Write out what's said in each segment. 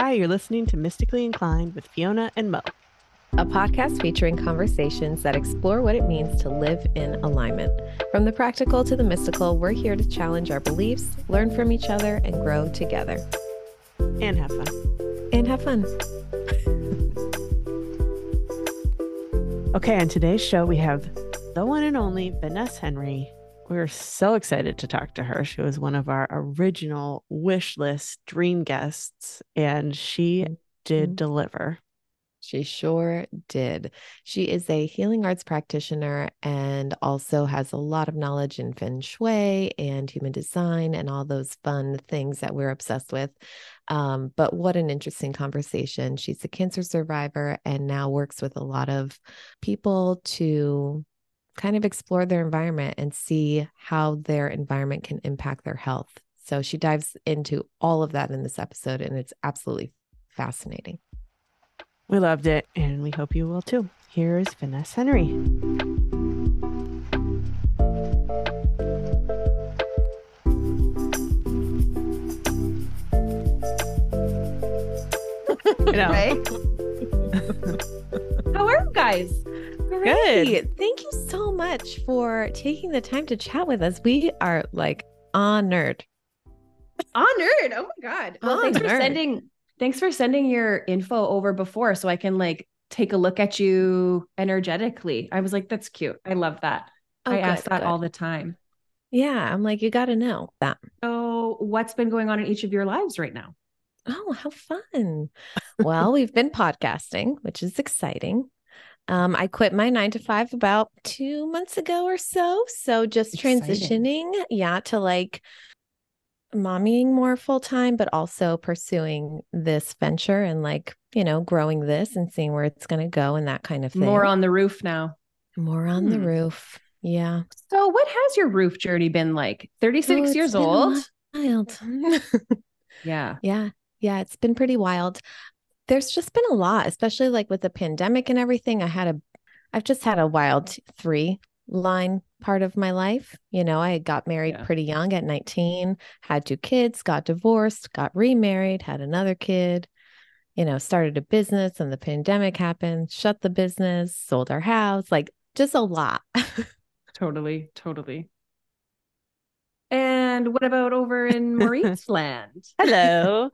Hi, you're listening to Mystically Inclined with Fiona and Mo, a podcast featuring conversations that explore what it means to live in alignment. From the practical to the mystical, we're here to challenge our beliefs, learn from each other, and grow together. And have fun. And have fun. okay, on today's show, we have the one and only Vaness Henry we are so excited to talk to her. She was one of our original wish list dream guests, and she did mm-hmm. deliver. She sure did. She is a healing arts practitioner and also has a lot of knowledge in feng shui and human design and all those fun things that we're obsessed with. Um, but what an interesting conversation. She's a cancer survivor and now works with a lot of people to kind of explore their environment and see how their environment can impact their health. So she dives into all of that in this episode, and it's absolutely fascinating. We loved it, and we hope you will too. Here's Vaness Henry. right? How are you guys? Great. Good. Thank you so much for taking the time to chat with us. We are like honored. Honored. Oh my God. Well, honored. thanks for sending thanks for sending your info over before so I can like take a look at you energetically. I was like, that's cute. I love that. Oh, I good, ask that good. all the time. Yeah. I'm like, you got to know that. So, what's been going on in each of your lives right now? Oh, how fun. well, we've been podcasting, which is exciting. Um, I quit my nine to five about two months ago or so. So just Exciting. transitioning, yeah, to like mommying more full time, but also pursuing this venture and like, you know, growing this and seeing where it's going to go and that kind of thing. More on the roof now. More on hmm. the roof. Yeah. So, what has your roof journey been like? 36 oh, years old. Wild. yeah. Yeah. Yeah. It's been pretty wild there's just been a lot, especially like with the pandemic and everything. I had a, I've just had a wild three line part of my life. You know, I got married yeah. pretty young at 19, had two kids, got divorced, got remarried, had another kid, you know, started a business and the pandemic happened, shut the business, sold our house, like just a lot. totally, totally. And what about over in Maurice land? Hello.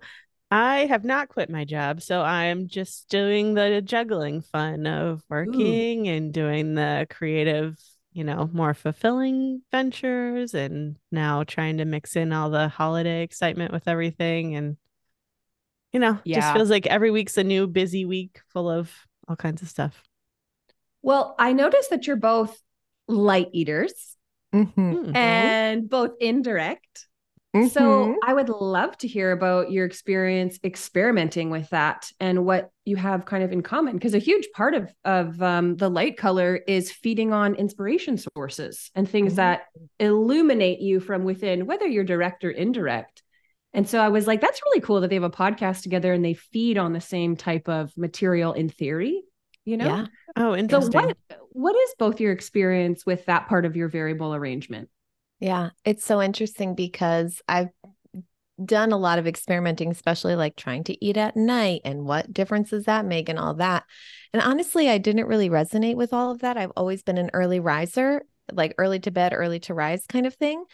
I have not quit my job, so I'm just doing the juggling fun of working Ooh. and doing the creative, you know, more fulfilling ventures and now trying to mix in all the holiday excitement with everything and you know, yeah. just feels like every week's a new busy week full of all kinds of stuff. Well, I noticed that you're both light eaters mm-hmm. and both indirect. Mm-hmm. So I would love to hear about your experience experimenting with that and what you have kind of in common. Because a huge part of of um, the light color is feeding on inspiration sources and things mm-hmm. that illuminate you from within, whether you're direct or indirect. And so I was like, that's really cool that they have a podcast together and they feed on the same type of material in theory. You know? Yeah. Oh, interesting. So what what is both your experience with that part of your variable arrangement? Yeah, it's so interesting because I've done a lot of experimenting, especially like trying to eat at night and what difference does that make and all that. And honestly, I didn't really resonate with all of that. I've always been an early riser, like early to bed, early to rise kind of thing.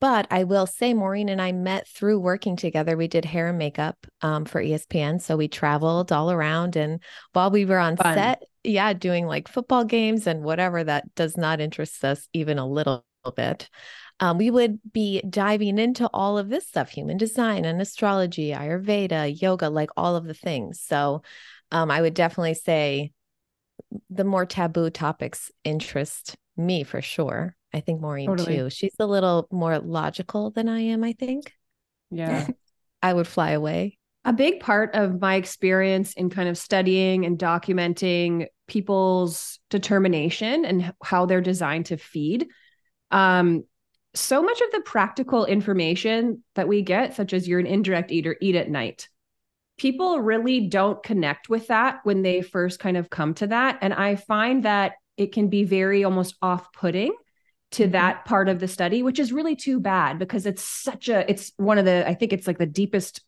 But I will say, Maureen and I met through working together. We did hair and makeup um, for ESPN. So we traveled all around. And while we were on Fun. set, yeah, doing like football games and whatever that does not interest us even a little bit um, we would be diving into all of this stuff human design and astrology, Ayurveda, yoga, like all of the things. So um, I would definitely say the more taboo topics interest me for sure. I think Maureen totally. too. She's a little more logical than I am, I think. Yeah. I would fly away. A big part of my experience in kind of studying and documenting people's determination and how they're designed to feed um, so much of the practical information that we get, such as you're an indirect eater, eat at night. People really don't connect with that when they first kind of come to that. And I find that it can be very almost off putting to mm-hmm. that part of the study, which is really too bad because it's such a, it's one of the, I think it's like the deepest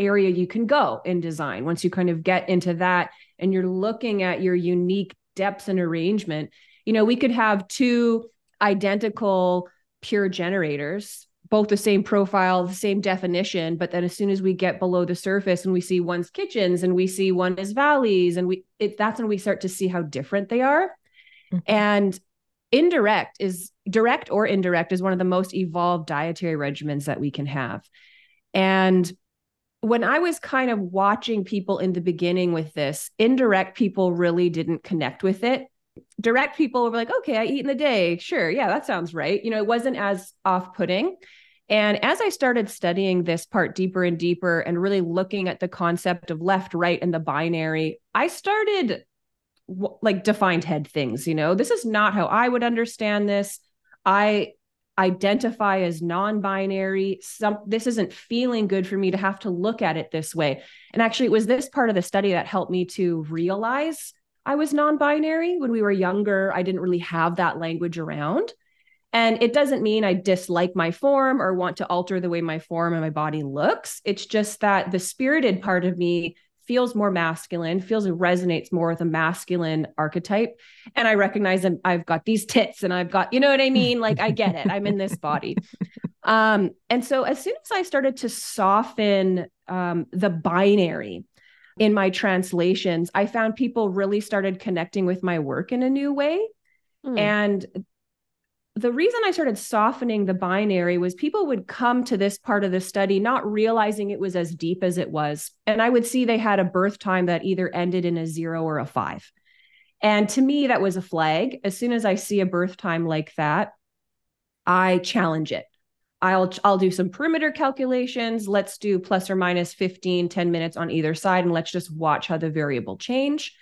area you can go in design once you kind of get into that and you're looking at your unique depths and arrangement you know we could have two identical pure generators both the same profile, the same definition, but then as soon as we get below the surface and we see one's kitchens and we see one is valleys and we it, that's when we start to see how different they are. Mm-hmm. And indirect is direct or indirect is one of the most evolved dietary regimens that we can have. And when I was kind of watching people in the beginning with this, indirect people really didn't connect with it. Direct people were like, okay, I eat in the day. Sure. Yeah, that sounds right. You know, it wasn't as off putting. And as I started studying this part deeper and deeper and really looking at the concept of left, right, and the binary, I started like defined head things. You know, this is not how I would understand this. I identify as non-binary some this isn't feeling good for me to have to look at it this way and actually it was this part of the study that helped me to realize i was non-binary when we were younger i didn't really have that language around and it doesn't mean I dislike my form or want to alter the way my form and my body looks. It's just that the spirited part of me feels more masculine, feels it resonates more with a masculine archetype. And I recognize that I've got these tits and I've got, you know what I mean? Like I get it. I'm in this body. Um, and so as soon as I started to soften um, the binary in my translations, I found people really started connecting with my work in a new way. Mm. And the reason I started softening the binary was people would come to this part of the study not realizing it was as deep as it was. And I would see they had a birth time that either ended in a zero or a five. And to me, that was a flag. As soon as I see a birth time like that, I challenge it. I'll I'll do some perimeter calculations. Let's do plus or minus 15, 10 minutes on either side, and let's just watch how the variable change.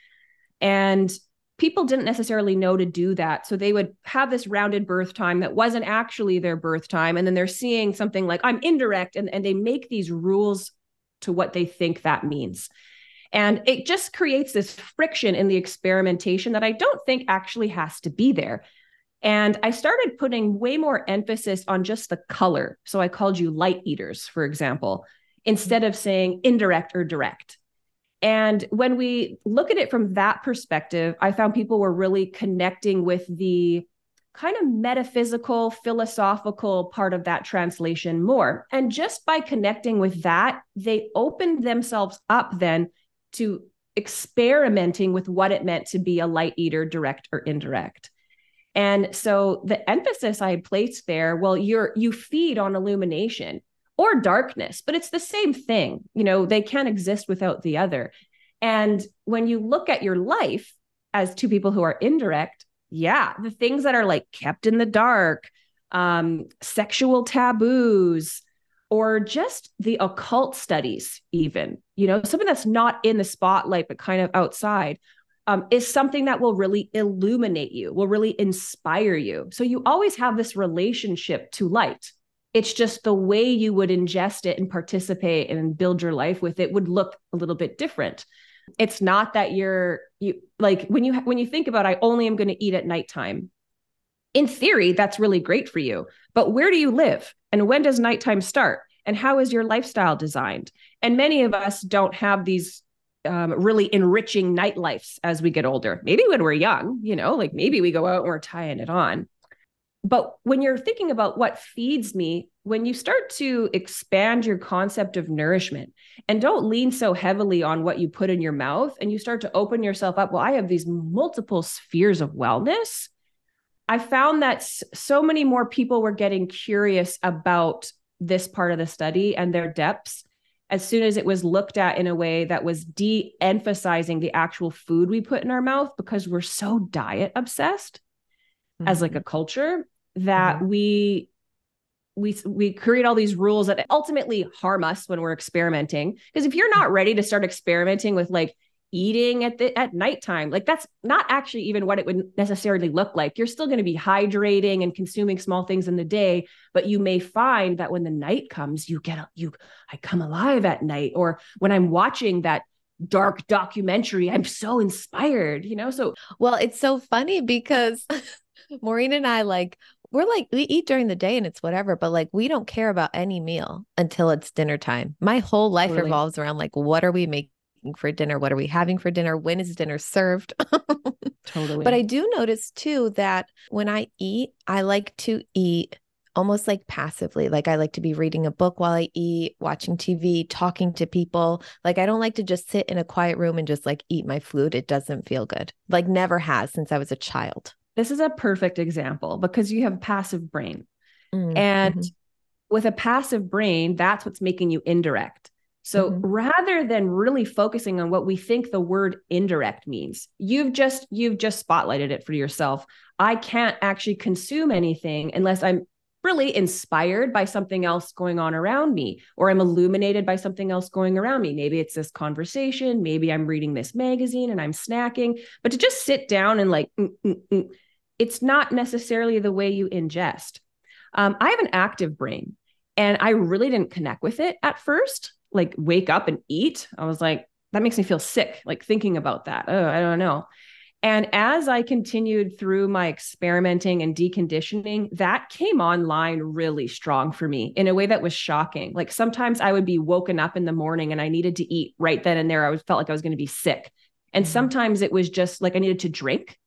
And people didn't necessarily know to do that. So they would have this rounded birth time that wasn't actually their birth time. And then they're seeing something like, I'm indirect. And, and they make these rules to what they think that means. And it just creates this friction in the experimentation that I don't think actually has to be there. And I started putting way more emphasis on just the color. So I called you light eaters, for example, instead of saying indirect or direct. And when we look at it from that perspective, I found people were really connecting with the kind of metaphysical, philosophical part of that translation more. And just by connecting with that, they opened themselves up then to experimenting with what it meant to be a light eater, direct or indirect. And so the emphasis I placed there, well, you're you feed on illumination or darkness, but it's the same thing. You know, they can't exist without the other. And when you look at your life as two people who are indirect, yeah, the things that are like kept in the dark, um, sexual taboos, or just the occult studies, even, you know, something that's not in the spotlight, but kind of outside, um, is something that will really illuminate you, will really inspire you. So you always have this relationship to light. It's just the way you would ingest it and participate and build your life with it would look a little bit different. It's not that you're you like when you when you think about I only am going to eat at nighttime. In theory, that's really great for you. But where do you live? And when does nighttime start? And how is your lifestyle designed? And many of us don't have these um, really enriching nightlives as we get older. Maybe when we're young, you know, like maybe we go out and we're tying it on but when you're thinking about what feeds me, when you start to expand your concept of nourishment and don't lean so heavily on what you put in your mouth and you start to open yourself up, well, I have these multiple spheres of wellness. I found that so many more people were getting curious about this part of the study and their depths as soon as it was looked at in a way that was de emphasizing the actual food we put in our mouth because we're so diet obsessed mm-hmm. as like a mm-hmm. culture that mm-hmm. we we we create all these rules that ultimately harm us when we're experimenting because if you're not ready to start experimenting with like eating at the at nighttime like that's not actually even what it would necessarily look like you're still going to be hydrating and consuming small things in the day but you may find that when the night comes you get you i come alive at night or when i'm watching that dark documentary i'm so inspired you know so well it's so funny because Maureen and I like we're like we eat during the day and it's whatever, but like we don't care about any meal until it's dinner time. My whole life totally. revolves around like what are we making for dinner? What are we having for dinner? When is dinner served? totally. But I do notice too that when I eat, I like to eat almost like passively. Like I like to be reading a book while I eat, watching TV, talking to people. Like I don't like to just sit in a quiet room and just like eat my food. It doesn't feel good. Like never has since I was a child. This is a perfect example because you have a passive brain. Mm-hmm. And with a passive brain, that's what's making you indirect. So mm-hmm. rather than really focusing on what we think the word indirect means, you've just you've just spotlighted it for yourself. I can't actually consume anything unless I'm really inspired by something else going on around me or I'm illuminated by something else going around me. Maybe it's this conversation, maybe I'm reading this magazine and I'm snacking, but to just sit down and like mm, mm, mm, it's not necessarily the way you ingest. Um, I have an active brain and I really didn't connect with it at first. Like, wake up and eat. I was like, that makes me feel sick, like thinking about that. Oh, I don't know. And as I continued through my experimenting and deconditioning, that came online really strong for me in a way that was shocking. Like sometimes I would be woken up in the morning and I needed to eat right then and there. I felt like I was going to be sick. And mm-hmm. sometimes it was just like I needed to drink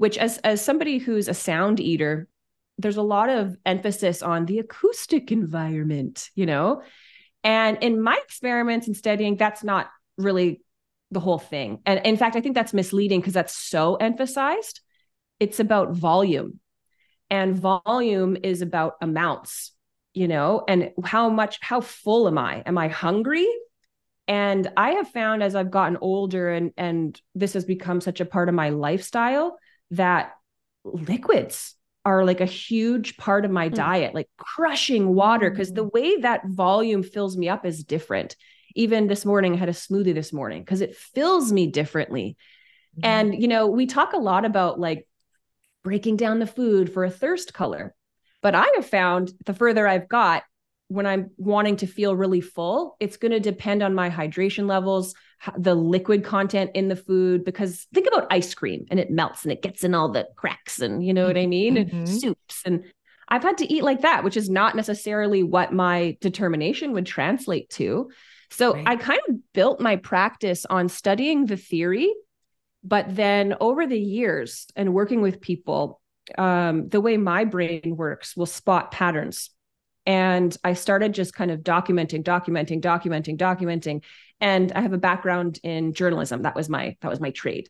which as as somebody who's a sound eater there's a lot of emphasis on the acoustic environment you know and in my experiments and studying that's not really the whole thing. And in fact i think that's misleading because that's so emphasized. It's about volume. And volume is about amounts you know and how much how full am i? Am i hungry? And i have found as i've gotten older and and this has become such a part of my lifestyle that liquids are like a huge part of my mm. diet, like crushing water, because the mm. way that volume fills me up is different. Even this morning, I had a smoothie this morning because it fills me differently. Mm. And, you know, we talk a lot about like breaking down the food for a thirst color. But I have found the further I've got, when I'm wanting to feel really full, it's going to depend on my hydration levels, the liquid content in the food. Because think about ice cream and it melts and it gets in all the cracks and you know what I mean? Mm-hmm. And soups. And I've had to eat like that, which is not necessarily what my determination would translate to. So right. I kind of built my practice on studying the theory. But then over the years and working with people, um, the way my brain works will spot patterns and I started just kind of documenting, documenting, documenting, documenting. And I have a background in journalism. That was my that was my trade.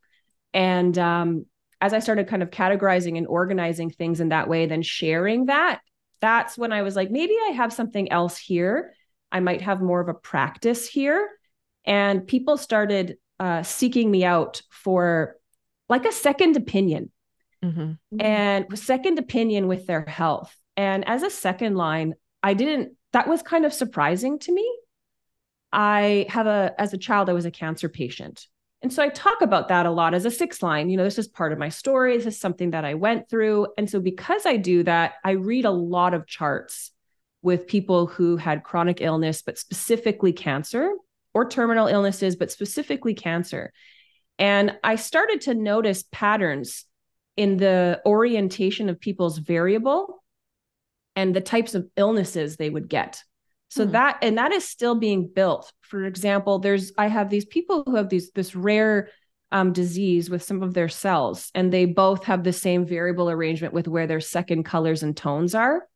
And um, as I started kind of categorizing and organizing things in that way, then sharing that, that's when I was like, maybe I have something else here. I might have more of a practice here. And people started uh, seeking me out for like a second opinion mm-hmm. and second opinion with their health. And as a second line, I didn't, that was kind of surprising to me. I have a, as a child, I was a cancer patient. And so I talk about that a lot as a six line. You know, this is part of my story. This is something that I went through. And so because I do that, I read a lot of charts with people who had chronic illness, but specifically cancer or terminal illnesses, but specifically cancer. And I started to notice patterns in the orientation of people's variable and the types of illnesses they would get. So hmm. that and that is still being built. For example, there's I have these people who have these this rare um, disease with some of their cells, and they both have the same variable arrangement with where their second colors and tones are.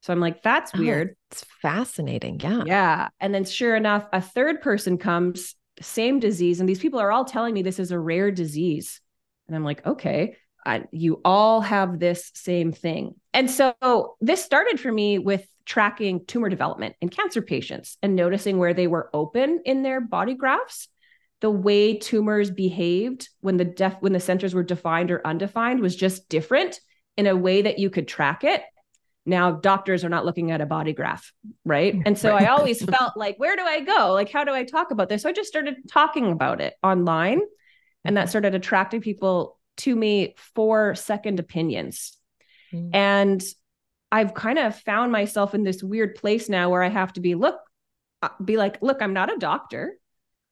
So I'm like, that's oh, weird. It's fascinating. Yeah. Yeah. And then sure enough, a third person comes, same disease. And these people are all telling me this is a rare disease. And I'm like, okay. I, you all have this same thing. And so this started for me with tracking tumor development in cancer patients and noticing where they were open in their body graphs. The way tumors behaved when the def when the centers were defined or undefined was just different in a way that you could track it. Now doctors are not looking at a body graph, right? And so right. I always felt like, where do I go? Like, how do I talk about this? So I just started talking about it online, and that started attracting people to me for second opinions. Mm. And I've kind of found myself in this weird place now where I have to be, look, uh, be like, look, I'm not a doctor.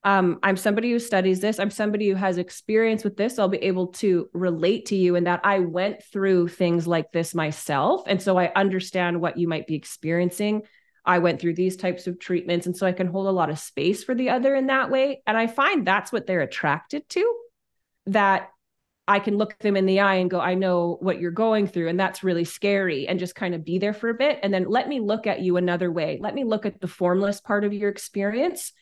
um, I'm somebody who studies this. I'm somebody who has experience with this. I'll be able to relate to you in that I went through things like this myself. And so I understand what you might be experiencing. I went through these types of treatments. And so I can hold a lot of space for the other in that way. And I find that's what they're attracted to, that I can look them in the eye and go, I know what you're going through. And that's really scary. And just kind of be there for a bit. And then let me look at you another way. Let me look at the formless part of your experience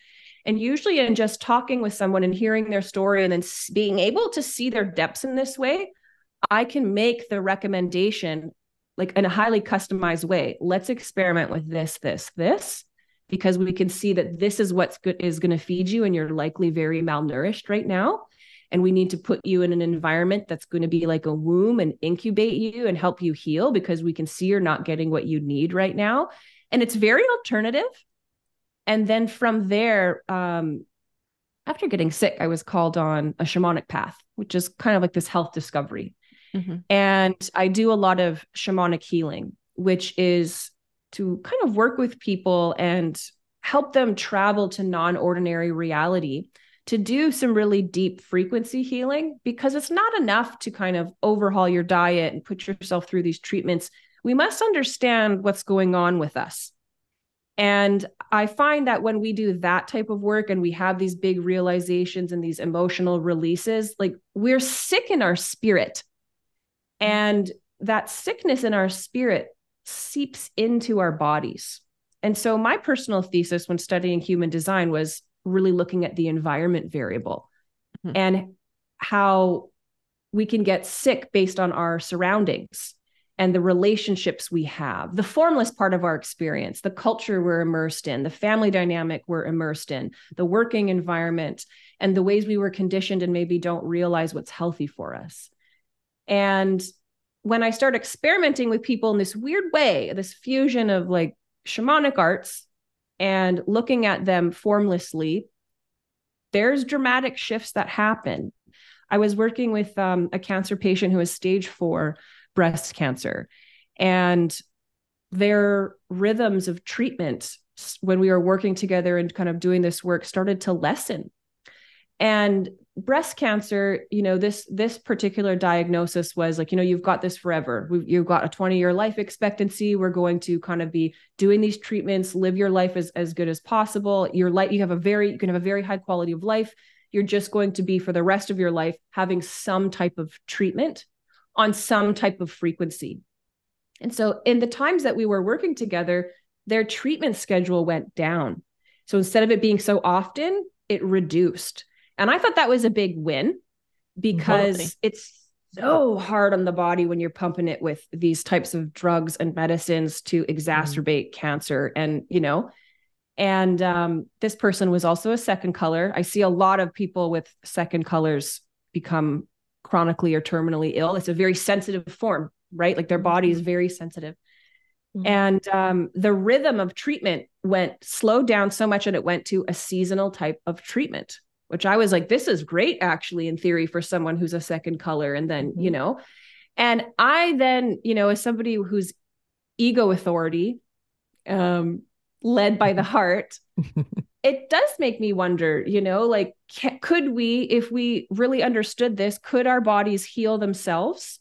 and usually, in just talking with someone and hearing their story and then being able to see their depths in this way, I can make the recommendation like in a highly customized way. Let's experiment with this, this, this, because we can see that this is what's good is going to feed you, and you're likely very malnourished right now. And we need to put you in an environment that's going to be like a womb and incubate you and help you heal because we can see you're not getting what you need right now. And it's very alternative and then from there um, after getting sick i was called on a shamanic path which is kind of like this health discovery mm-hmm. and i do a lot of shamanic healing which is to kind of work with people and help them travel to non-ordinary reality to do some really deep frequency healing because it's not enough to kind of overhaul your diet and put yourself through these treatments we must understand what's going on with us and I find that when we do that type of work and we have these big realizations and these emotional releases, like we're sick in our spirit. And that sickness in our spirit seeps into our bodies. And so, my personal thesis when studying human design was really looking at the environment variable mm-hmm. and how we can get sick based on our surroundings and the relationships we have, the formless part of our experience, the culture we're immersed in, the family dynamic we're immersed in, the working environment, and the ways we were conditioned and maybe don't realize what's healthy for us. And when I start experimenting with people in this weird way, this fusion of like shamanic arts and looking at them formlessly, there's dramatic shifts that happen. I was working with um, a cancer patient who was stage four breast cancer. And their rhythms of treatment when we were working together and kind of doing this work started to lessen. And breast cancer, you know, this this particular diagnosis was like, you know, you've got this forever. We've, you've got a 20 year life expectancy. We're going to kind of be doing these treatments, live your life as as good as possible. Your life, you have a very, you can have a very high quality of life. You're just going to be for the rest of your life having some type of treatment on some type of frequency. And so, in the times that we were working together, their treatment schedule went down. So, instead of it being so often, it reduced. And I thought that was a big win because totally. it's so hard on the body when you're pumping it with these types of drugs and medicines to exacerbate mm. cancer. And, you know, and um, this person was also a second color. I see a lot of people with second colors become chronically or terminally ill. It's a very sensitive form, right? Like their body is mm-hmm. very sensitive. Mm-hmm. And um, the rhythm of treatment went slowed down so much that it went to a seasonal type of treatment, which I was like, this is great, actually, in theory, for someone who's a second color. And then, mm-hmm. you know, and I then, you know, as somebody who's ego authority, um, led by the mm-hmm. heart, it does make me wonder, you know, like, can, could we, if we really understood this, could our bodies heal themselves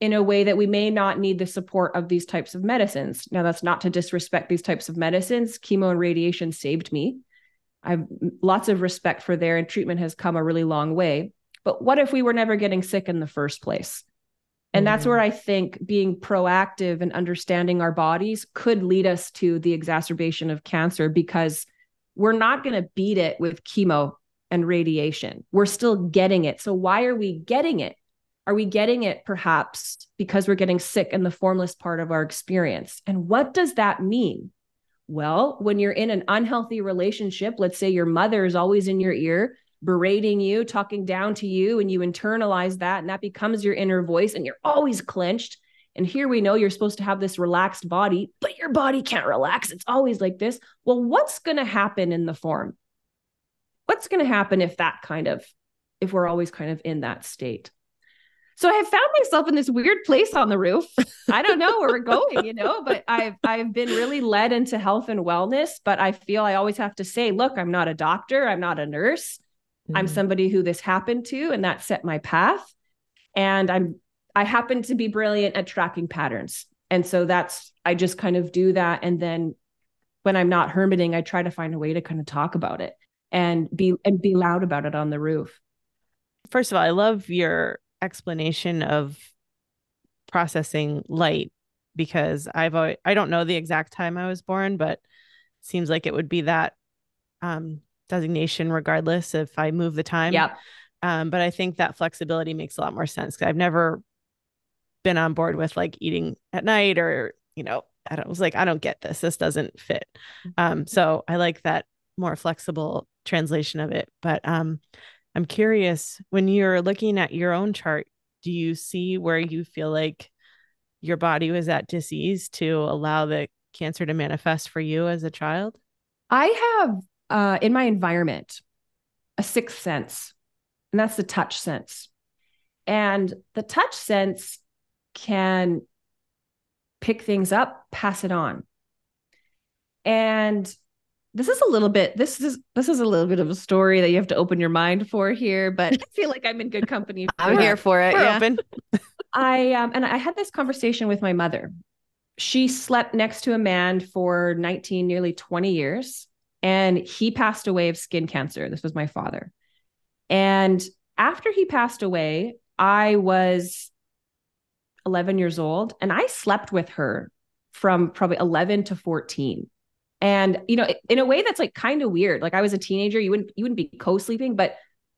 in a way that we may not need the support of these types of medicines? Now, that's not to disrespect these types of medicines. Chemo and radiation saved me. I have lots of respect for their and treatment has come a really long way. But what if we were never getting sick in the first place? And that's where mm. I think being proactive and understanding our bodies could lead us to the exacerbation of cancer because we're not going to beat it with chemo and radiation. We're still getting it. So, why are we getting it? Are we getting it perhaps because we're getting sick in the formless part of our experience? And what does that mean? Well, when you're in an unhealthy relationship, let's say your mother is always in your ear, berating you, talking down to you, and you internalize that, and that becomes your inner voice, and you're always clenched. And here we know you're supposed to have this relaxed body, but your body can't relax. It's always like this. Well, what's going to happen in the form? What's going to happen if that kind of, if we're always kind of in that state? So I have found myself in this weird place on the roof. I don't know where we're going, you know, but I've I've been really led into health and wellness, but I feel I always have to say, look, I'm not a doctor, I'm not a nurse. Mm-hmm. I'm somebody who this happened to and that set my path. And I'm I happen to be brilliant at tracking patterns. And so that's I just kind of do that and then when I'm not hermiting, I try to find a way to kind of talk about it and be and be loud about it on the roof. First of all, I love your explanation of processing light because I've always, I don't know the exact time I was born, but seems like it would be that um, designation regardless if I move the time. Yeah. Um, but I think that flexibility makes a lot more sense because I've never been on board with like eating at night or you know I don't I was like I don't get this this doesn't fit. Um, so I like that more flexible translation of it. But um, I'm curious when you're looking at your own chart, do you see where you feel like your body was at disease to allow the cancer to manifest for you as a child? I have uh, in my environment a sixth sense, and that's the touch sense. And the touch sense can pick things up, pass it on. And this is a little bit this is this is a little bit of a story that you have to open your mind for here but i feel like i'm in good company i'm here for it. We're yeah. open. I um and i had this conversation with my mother. She slept next to a man for 19 nearly 20 years and he passed away of skin cancer. This was my father. And after he passed away i was 11 years old and i slept with her from probably 11 to 14 and you know in a way that's like kind of weird. Like i was a teenager you wouldn't you wouldn't be co-sleeping but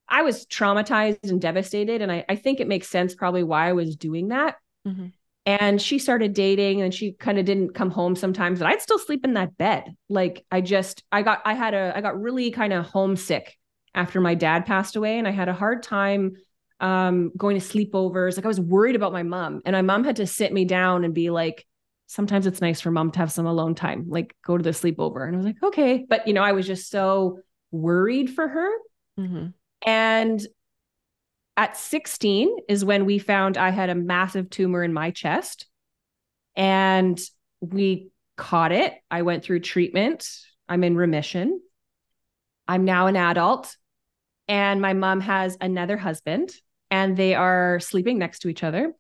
i was traumatized and devastated and i, I think it makes sense probably why i was doing that. Mm-hmm. and she started dating and she kind of didn't come home sometimes and i'd still sleep in that bed. Like i just i got i had a i got really kind of homesick after my dad passed away and i had a hard time um going to sleepovers. Like i was worried about my mom and my mom had to sit me down and be like sometimes it's nice for mom to have some alone time, like go to the sleepover. And I was like, okay. But, you know, I was just so worried for her. Mm-hmm. And at 16 is when we found I had a massive tumor in my chest. And we caught it. I went through treatment. I'm in remission. I'm now an adult. And my mom has another husband, and they are sleeping next to each other.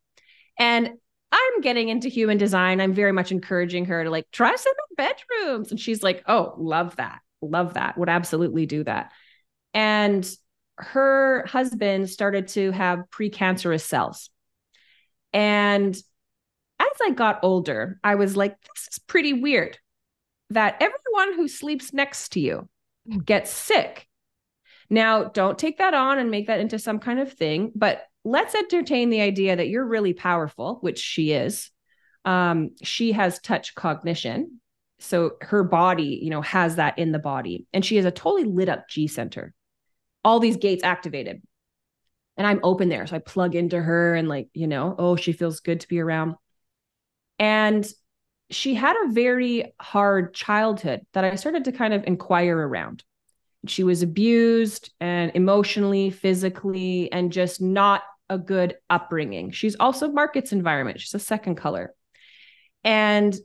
And I'm getting into human design. I'm very much encouraging her to like try some bedrooms. And she's like, oh, love that. Love that. Would absolutely do that. And her husband started to have precancerous cells. And as I got older, I was like, this is pretty weird that everyone who sleeps next to you gets sick. Now, don't take that on and make that into some kind of thing, but let's entertain the idea that you're really powerful, which she is. Um, she has touch cognition. So her body, you know, has that in the body. And she has a totally lit up G center, all these gates activated. And I'm open there. So I plug into her and, like, you know, oh, she feels good to be around. And she had a very hard childhood that I started to kind of inquire around. She was abused and emotionally, physically, and just not a good upbringing. She's also Market's environment. She's a second color. And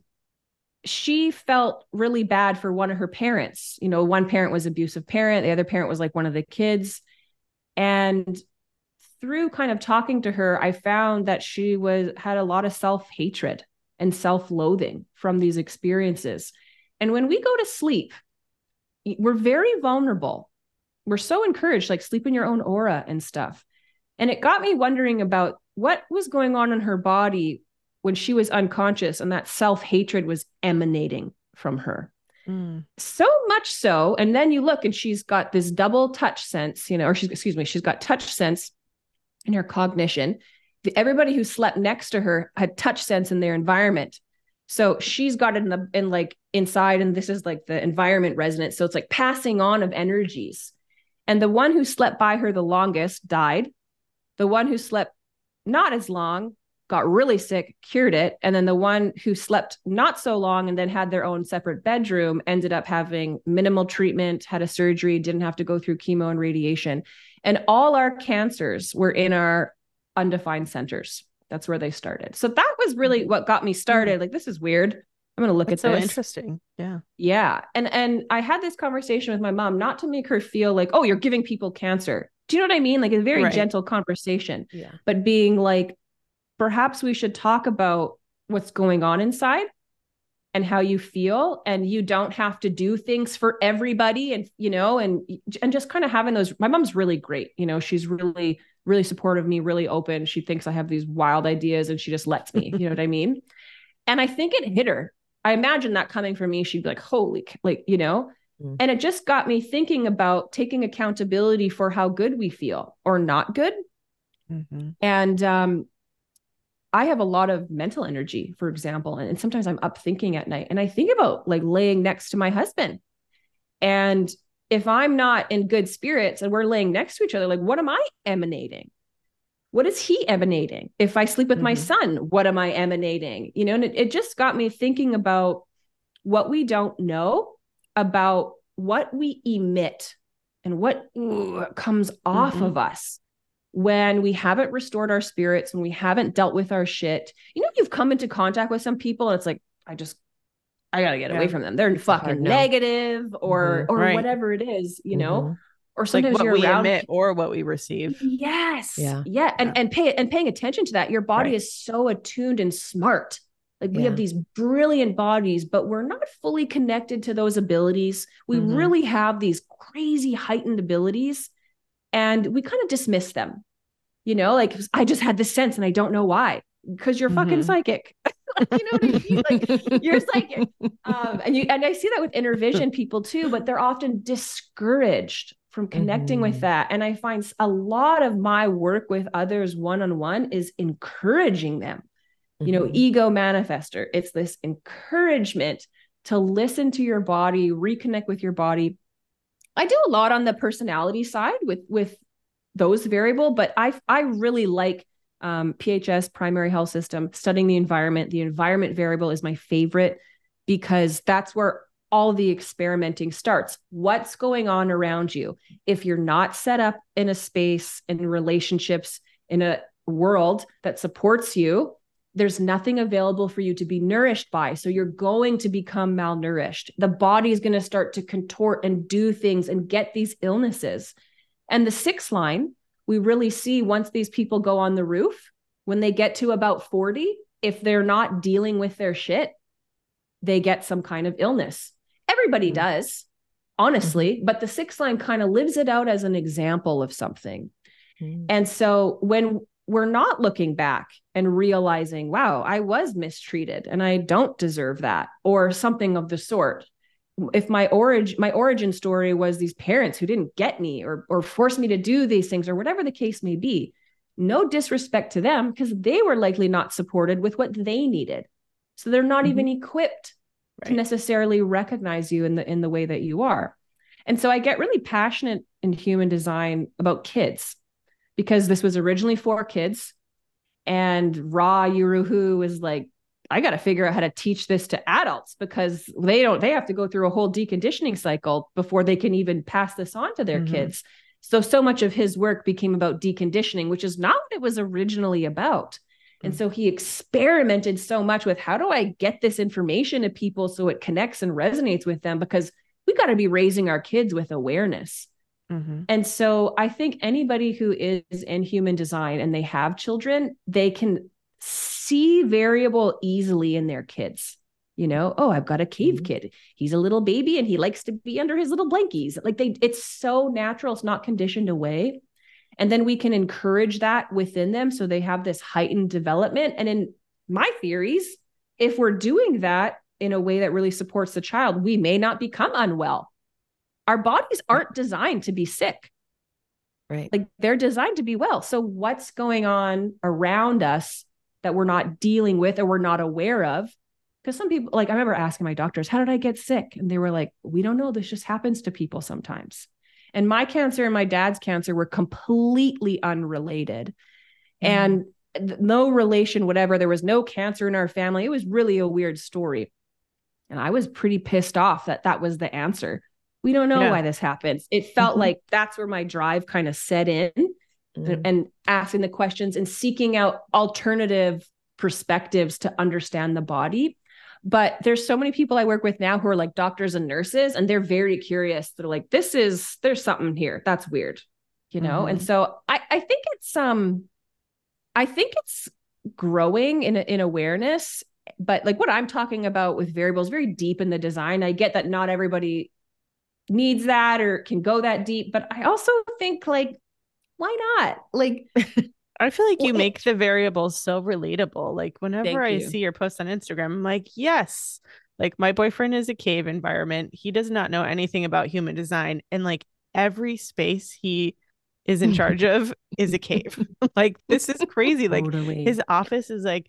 she felt really bad for one of her parents. You know, one parent was abusive parent, the other parent was like one of the kids. And through kind of talking to her, I found that she was had a lot of self-hatred and self-loathing from these experiences. And when we go to sleep, we're very vulnerable. We're so encouraged, like sleep in your own aura and stuff. And it got me wondering about what was going on in her body when she was unconscious and that self hatred was emanating from her. Mm. So much so. And then you look and she's got this double touch sense, you know, or she's, excuse me, she's got touch sense in her cognition. The, everybody who slept next to her had touch sense in their environment. So she's got it in the in like inside, and this is like the environment resonance. So it's like passing on of energies. And the one who slept by her the longest died. The one who slept not as long got really sick, cured it. And then the one who slept not so long and then had their own separate bedroom ended up having minimal treatment, had a surgery, didn't have to go through chemo and radiation. And all our cancers were in our undefined centers. That's where they started. So that was really mm-hmm. what got me started. Mm-hmm. Like, this is weird. I'm gonna look That's at so this. interesting. Yeah. Yeah. And and I had this conversation with my mom, not to make her feel like, oh, you're giving people cancer. Do you know what I mean? Like a very Right. gentle conversation, Yeah. but being like, perhaps we should talk about what's going on inside and how you feel and you don't have to do things for everybody and you know and and just kind of having those my mom's really great you know she's really really supportive of me really open she thinks i have these wild ideas and she just lets me you know what i mean and i think it hit her i imagine that coming from me she'd be like holy like you know Mm. and it just got me thinking about taking accountability for how good we feel or not good Mhm. and um, I have a lot of mental energy, for example. And, and sometimes I'm up thinking at night and I think about like laying next to my husband. And if I'm not in good spirits and we're laying next to each other, like, what am I emanating? What is he emanating? If I sleep with my Mhm. son, what am I emanating? You know, and it, it just got me thinking about what we don't know about what we emit and what ooh, comes off Mhm. of us when we haven't restored our spirits, and we haven't dealt with our shit. You know, you've come into contact with some people and it's like, I just, I gotta get away from them. They're hard fucking negative or Mhm. or Right. whatever it is, you know. Mhm. Or Like sometimes what you're we around emit or what we receive. Yes. Yeah. Yeah. And Yeah. and pay and paying attention to that. Your body Right. is so attuned and smart. Like we Yeah. have these brilliant bodies, but we're not fully connected to those abilities. We Mhm. really have these crazy heightened abilities and we kind of dismiss them. You know, like I just had this sense and I don't know why. Because you're fucking Mhm. psychic. you know what I mean? Like you're psychic. Um, and you and I see that with inner vision people too, but they're often discouraged from connecting Mhm. with that. And I find a lot of my work with others one on one is encouraging them. You know, Mhm. ego manifester. It's this encouragement to listen to your body, reconnect with your body. I do a lot on the personality side with with those variable, but I I really like um, PHS primary health system studying the environment. The environment variable is my favorite because that's where all the experimenting starts. What's going on around you? If you're not set up in a space in relationships in a world that supports you, there's nothing available for you to be nourished by. So you're going to become malnourished. The body is going to start to contort and do things and get these illnesses. And the sixth line, we really see once these people go on the roof, when they get to about 40, if they're not dealing with their shit, they get some kind of illness. Everybody Mhm. does, honestly, but the sixth line kind of lives it out as an example of something. Mhm. And so when we're not looking back and realizing, wow, I was mistreated and I don't deserve that, or something of the sort. If my origin, my origin story was these parents who didn't get me or or forced me to do these things, or whatever the case may be, no disrespect to them because they were likely not supported with what they needed. So they're not even mm-hmm. equipped to necessarily recognize you in the in the way that you are. And so I get really passionate in human design about kids because this was originally for kids and Ra Uru Hu is like I got to figure out how to teach this to adults because they don't they have to go through a whole deconditioning cycle before they can even pass this on to their Mhm. kids. So so much of his work became about deconditioning, which is not what it was originally about. And Mm. so he experimented so much with how do I get this information to people so it connects and resonates with them because we got to be raising our kids with awareness. Mhm. And so I think anybody who is in human design and they have children, they can see variable easily in their kids. You know, oh, I've got a cave Mhm. kid. He's a little baby and he likes to be under his little blankies. Like they it's so natural, it's not conditioned away. And then we can encourage that within them so they have this heightened development. And in my theories, if we're doing that in a way that really supports the child, we may not become unwell. Our bodies aren't designed to be sick. Right. Like they're designed to be well. So what's going on around us that we're not dealing with or we're not aware of? Because some people, like I remember asking my doctors, how did I get sick? And they were like, we don't know. This just happens to people sometimes. And my cancer and my dad's cancer were completely unrelated. Mm-hmm. And no relation, whatever. There was no cancer in our family. It was really a weird story. And I was pretty pissed off that that was the answer. We don't know Yeah. why this happens. It felt Mhm. like that's where my drive kind of set in. mm. and asking the questions and seeking out alternative perspectives to understand the body. But there's so many people I work with now who are like doctors and nurses, and they're very curious. They're like, this is, there's something here. That's weird, you know? Mm-hmm. And so I, I think it's, um, I think it's growing in, in awareness. But like what I'm talking about with variables, very deep in the design. I get that not everybody needs that or can go that deep, but I also think like, why not? Like, I feel like you make the variables so relatable. Like whenever I see your post on Instagram, I'm like, yes. Like my boyfriend is a cave environment. He does not know anything about human design. And like every space he is in charge of is a cave. like this is crazy. Like totally. his office is like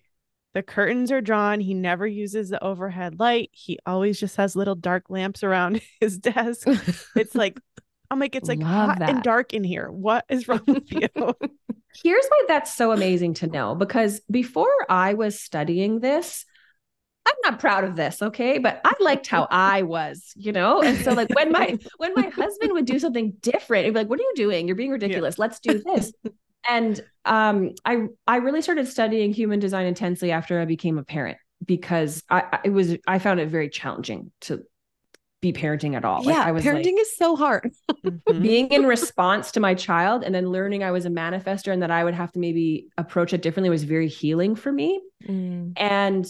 the curtains are drawn. He never uses the overhead light. He always just has little dark lamps around his desk. It's like I'm like, it's like Love hot that. and dark in here. What is wrong with you? Here's why that's so amazing to know because before I was studying this, I'm not proud of this, okay? But I liked how I was, you know? And so like when my when my husband would do something different, he'd be like, "What are you doing? You're being ridiculous. Yeah. Let's do this." And um I I really started studying human design intensely after I became a parent because I it was I found it very challenging to be parenting at all. Yeah, like I was parenting like, is so hard. Mm-hmm. being in response to my child and then learning I was a manifester and that I would have to maybe approach it differently was very healing for me. Mm. And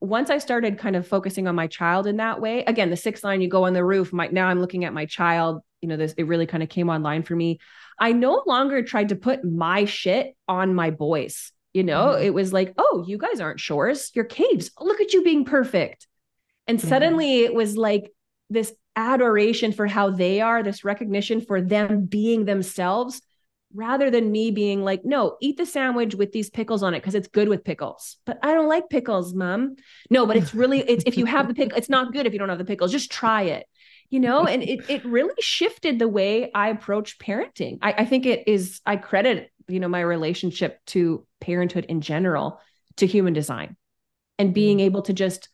once I started kind of focusing on my child in that way, again, the sixth line, you go on the roof. My, now I'm looking at my child. You know, this it really kind of came online for me. I no longer tried to put my shit on my boys. You know, mm-hmm. it was like, oh, you guys aren't shores, you're caves. look at you being perfect. And mm-hmm. suddenly it was like this adoration for how they are, this recognition for them being themselves, rather than me being like, no, eat the sandwich with these pickles on it because it's good with pickles. But I don't like pickles, mom. No, but it's really, it's if you have the pickle, it's not good if you don't have the pickles. Just try it. You know, and it it really shifted the way I approach parenting. I, I think it is, I credit, you know, my relationship to parenthood in general to human design and being mm. able to just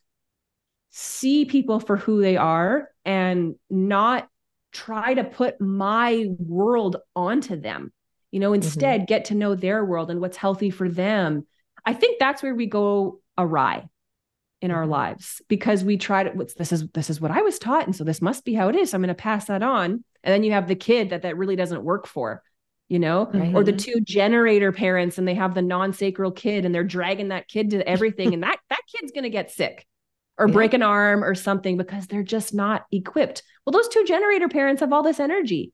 see people for who they are and not try to put my world onto them you know instead mm-hmm. get to know their world and what's healthy for them i think that's where we go awry in our mm-hmm. lives because we try to what's this is this is what i was taught and so this must be how it is i'm going to pass that on and then you have the kid that that really doesn't work for you know mm-hmm. or the two generator parents and they have the non-sacral kid and they're dragging that kid to everything and that that kid's going to get sick or yeah. break an arm or something because they're just not equipped. Well, those two generator parents have all this energy.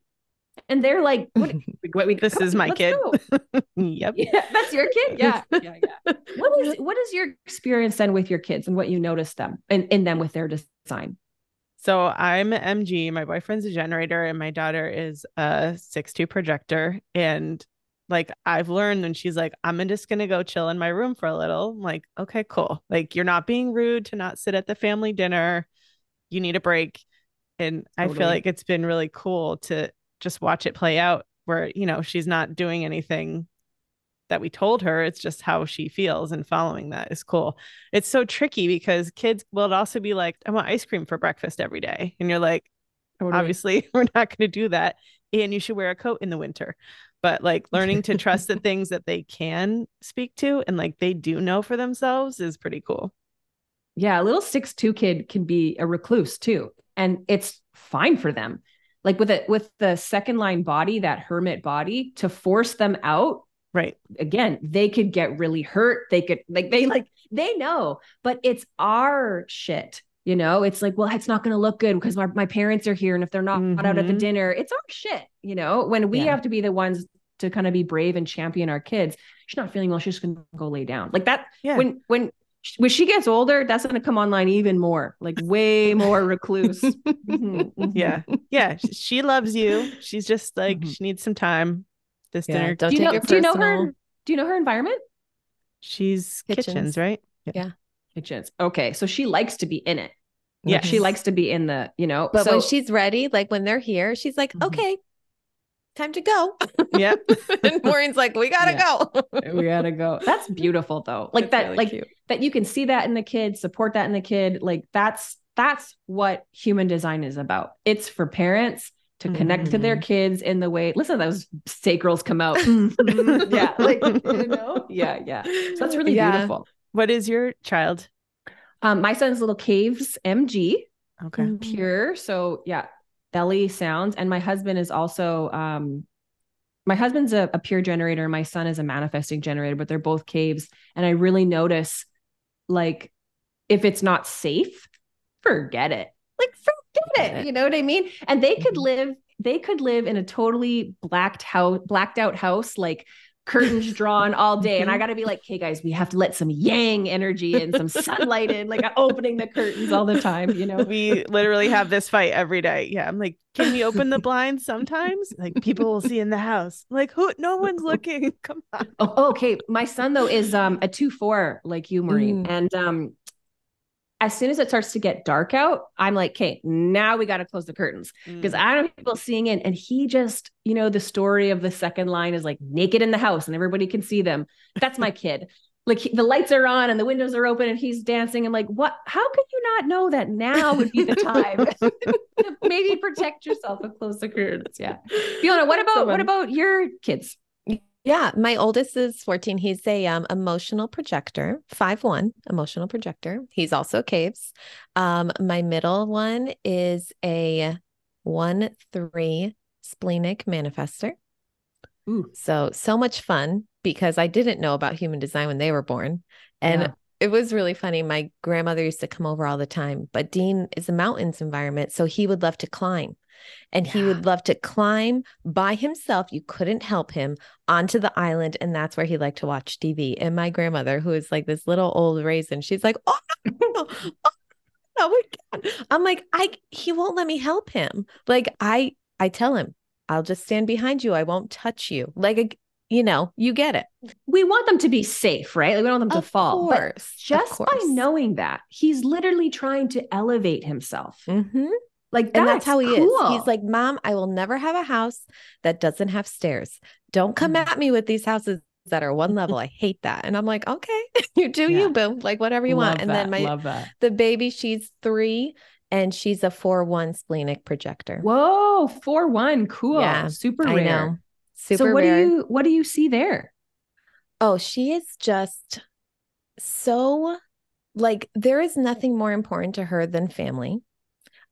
And they're like, what, what we, this is my kid. yep. Yeah, that's your kid. Yeah. yeah. Yeah. What is what is your experience then with your kids and what you notice them and in them with their design? So I'm MG, my boyfriend's a generator, and my daughter is a six two projector. And like I've learned and she's like, I'm just gonna go chill in my room for a little. I'm like, okay, cool. Like you're not being rude to not sit at the family dinner. You need a break. And totally. I feel like it's been really cool to just watch it play out where, you know, she's not doing anything that we told her. It's just how she feels and following that is cool. It's so tricky because kids will also be like, I want ice cream for breakfast every day. And you're like, totally. obviously, we're not going to do that. And you should wear a coat in the winter but like learning to trust the things that they can speak to and like they do know for themselves is pretty cool. Yeah, a little six two kid can be a recluse too, and it's fine for them. Like with it with the second line body, that hermit body, to force them out. Right. Again, they could get really hurt. They could like they like they know, but it's our shit you know it's like well it's not going to look good because my, my parents are here and if they're not mm-hmm. out at the mm-hmm. dinner it's our shit you know when we yeah. have to be the ones to kind of be brave and champion our kids she's not feeling well she's just going to go lay down like that yeah. when when when she gets older that's going to come online even more like way more recluse. Mm-hmm, mm-hmm. yeah yeah she loves you. She's just like mm-hmm. she needs some time. This yeah, dinner don't do you, know, do you know her do you know her environment? She's kitchens, kitchens right? Yeah. yeah. Kitchens okay so she likes to be in it. Yeah. She likes to be in the you know but so, when she's ready like when they're here she's like mm-hmm. okay time to go. Yep. and Maureen's like, we gotta yeah. go. we gotta go. That's beautiful though. Like that, really like cute. that you can see that in the kid, support that in the kid. Like that's that's what human design is about. It's for parents to connect mm-hmm. to their mm-hmm. kids in the way listen those sacrals come out yeah like you know yeah yeah so that's really yeah. beautiful what is your child um my son's little caves mg okay mm-hmm. pure so yeah belly sounds and my husband is also um my husband's a, a pure generator my son is a manifesting generator but they're both caves and i really notice like if it's not safe forget it like forget it. You know what I mean? And they could mm-hmm. live, they could live in a totally blacked house, blacked out house, like curtains drawn all day. And I mm-hmm. got to be like, okay, guys, we have to let some yang energy and some sunlight in, like opening the curtains all the time. You know, we literally have this fight every day. Yeah. I'm like, can we open the blinds sometimes? Like people will see in the house. like, who? No one's looking. Come on. Oh, okay. My son though is um a two four like you, Maureen, mm. and um as soon as it starts to get dark out, I'm like, okay, now we got to close the curtains because mm. I don't have people seeing in. And he just, you know, the story of the second line is like naked in the house and everybody can see them. That's my kid. Like he, the lights are on and the windows are open and he's dancing. I'm like, what? How could you not know that now would be the time to maybe protect yourself and close the curtains? Yeah. Fiona, what about what about your kids? Yeah, my oldest is 14. He's a um, emotional projector, five one emotional projector. He's also caves. Um, my middle one is a one three splenic manifester. Ooh. So so much fun because I didn't know about human design when they were born, and yeah. it was really funny. My grandmother used to come over all the time, but Dean is a mountains environment, so he would love to climb and yeah. he would love to climb by himself. You couldn't help him onto the island, and that's where he liked to watch TV. And my grandmother, who is like this little old raisin, she's like, "Oh no, oh, no, we can't." I'm like, "I he won't let me help him." Like I I tell him, "I'll just stand behind you. I won't touch you." Like a, you know, you get it. We want them to be safe, right? Like we don't want them of to fall. Course, but just by knowing that, he's literally trying to elevate himself. Mm-hmm. Like that's and that's how he cool. is. He's like, Mom, I will never have a house that doesn't have stairs. Don't come mm. at me with these houses that are one level. I hate that. And I'm like, okay, you do yeah. you, boom, like whatever you Love want. And that. then my the baby, she's three and she's a four one splenic projector. Whoa, four one, cool, yeah, super rare. I know. Super so what rare. do you what do you see there? Oh, she is just so like there is nothing more important to her than family.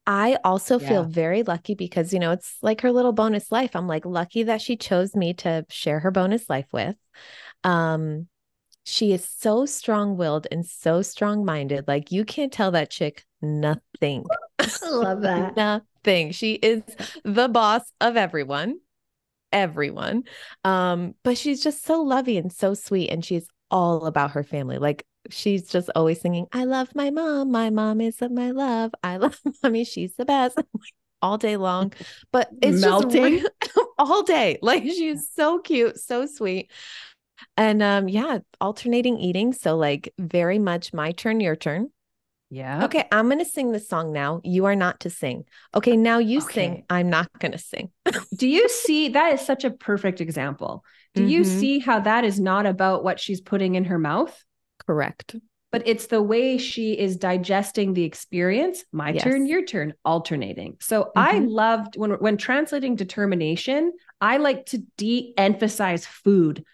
I also yeah. feel very lucky because, you know, it's like her little bonus life. I'm like lucky that she chose me to share her bonus life with. Um, she is so strong willed and so strong minded. Like you can't tell that chick nothing. I Love that. nothing. She is the boss of everyone. Everyone. Um, but she's just so lovey and so sweet. And she's all about her family. Like she's just always singing, I love my mom. My mom is my love. I love mommy. She's the best all day long. But it's melting just all day. Like she's so cute, so sweet. And um, yeah, alternating eating. So like very much my turn, your turn. Yeah. Okay, I'm going to sing the song now. You are not to sing. Okay, now you okay. sing. I'm not going to sing. Do you see that is such a perfect example? Do mm-hmm. you see how that is not about what she's putting in her mouth? Correct. But it's the way she is digesting the experience. My yes. turn, your turn, alternating. So mm-hmm. I loved when when translating determination, I like to de-emphasize food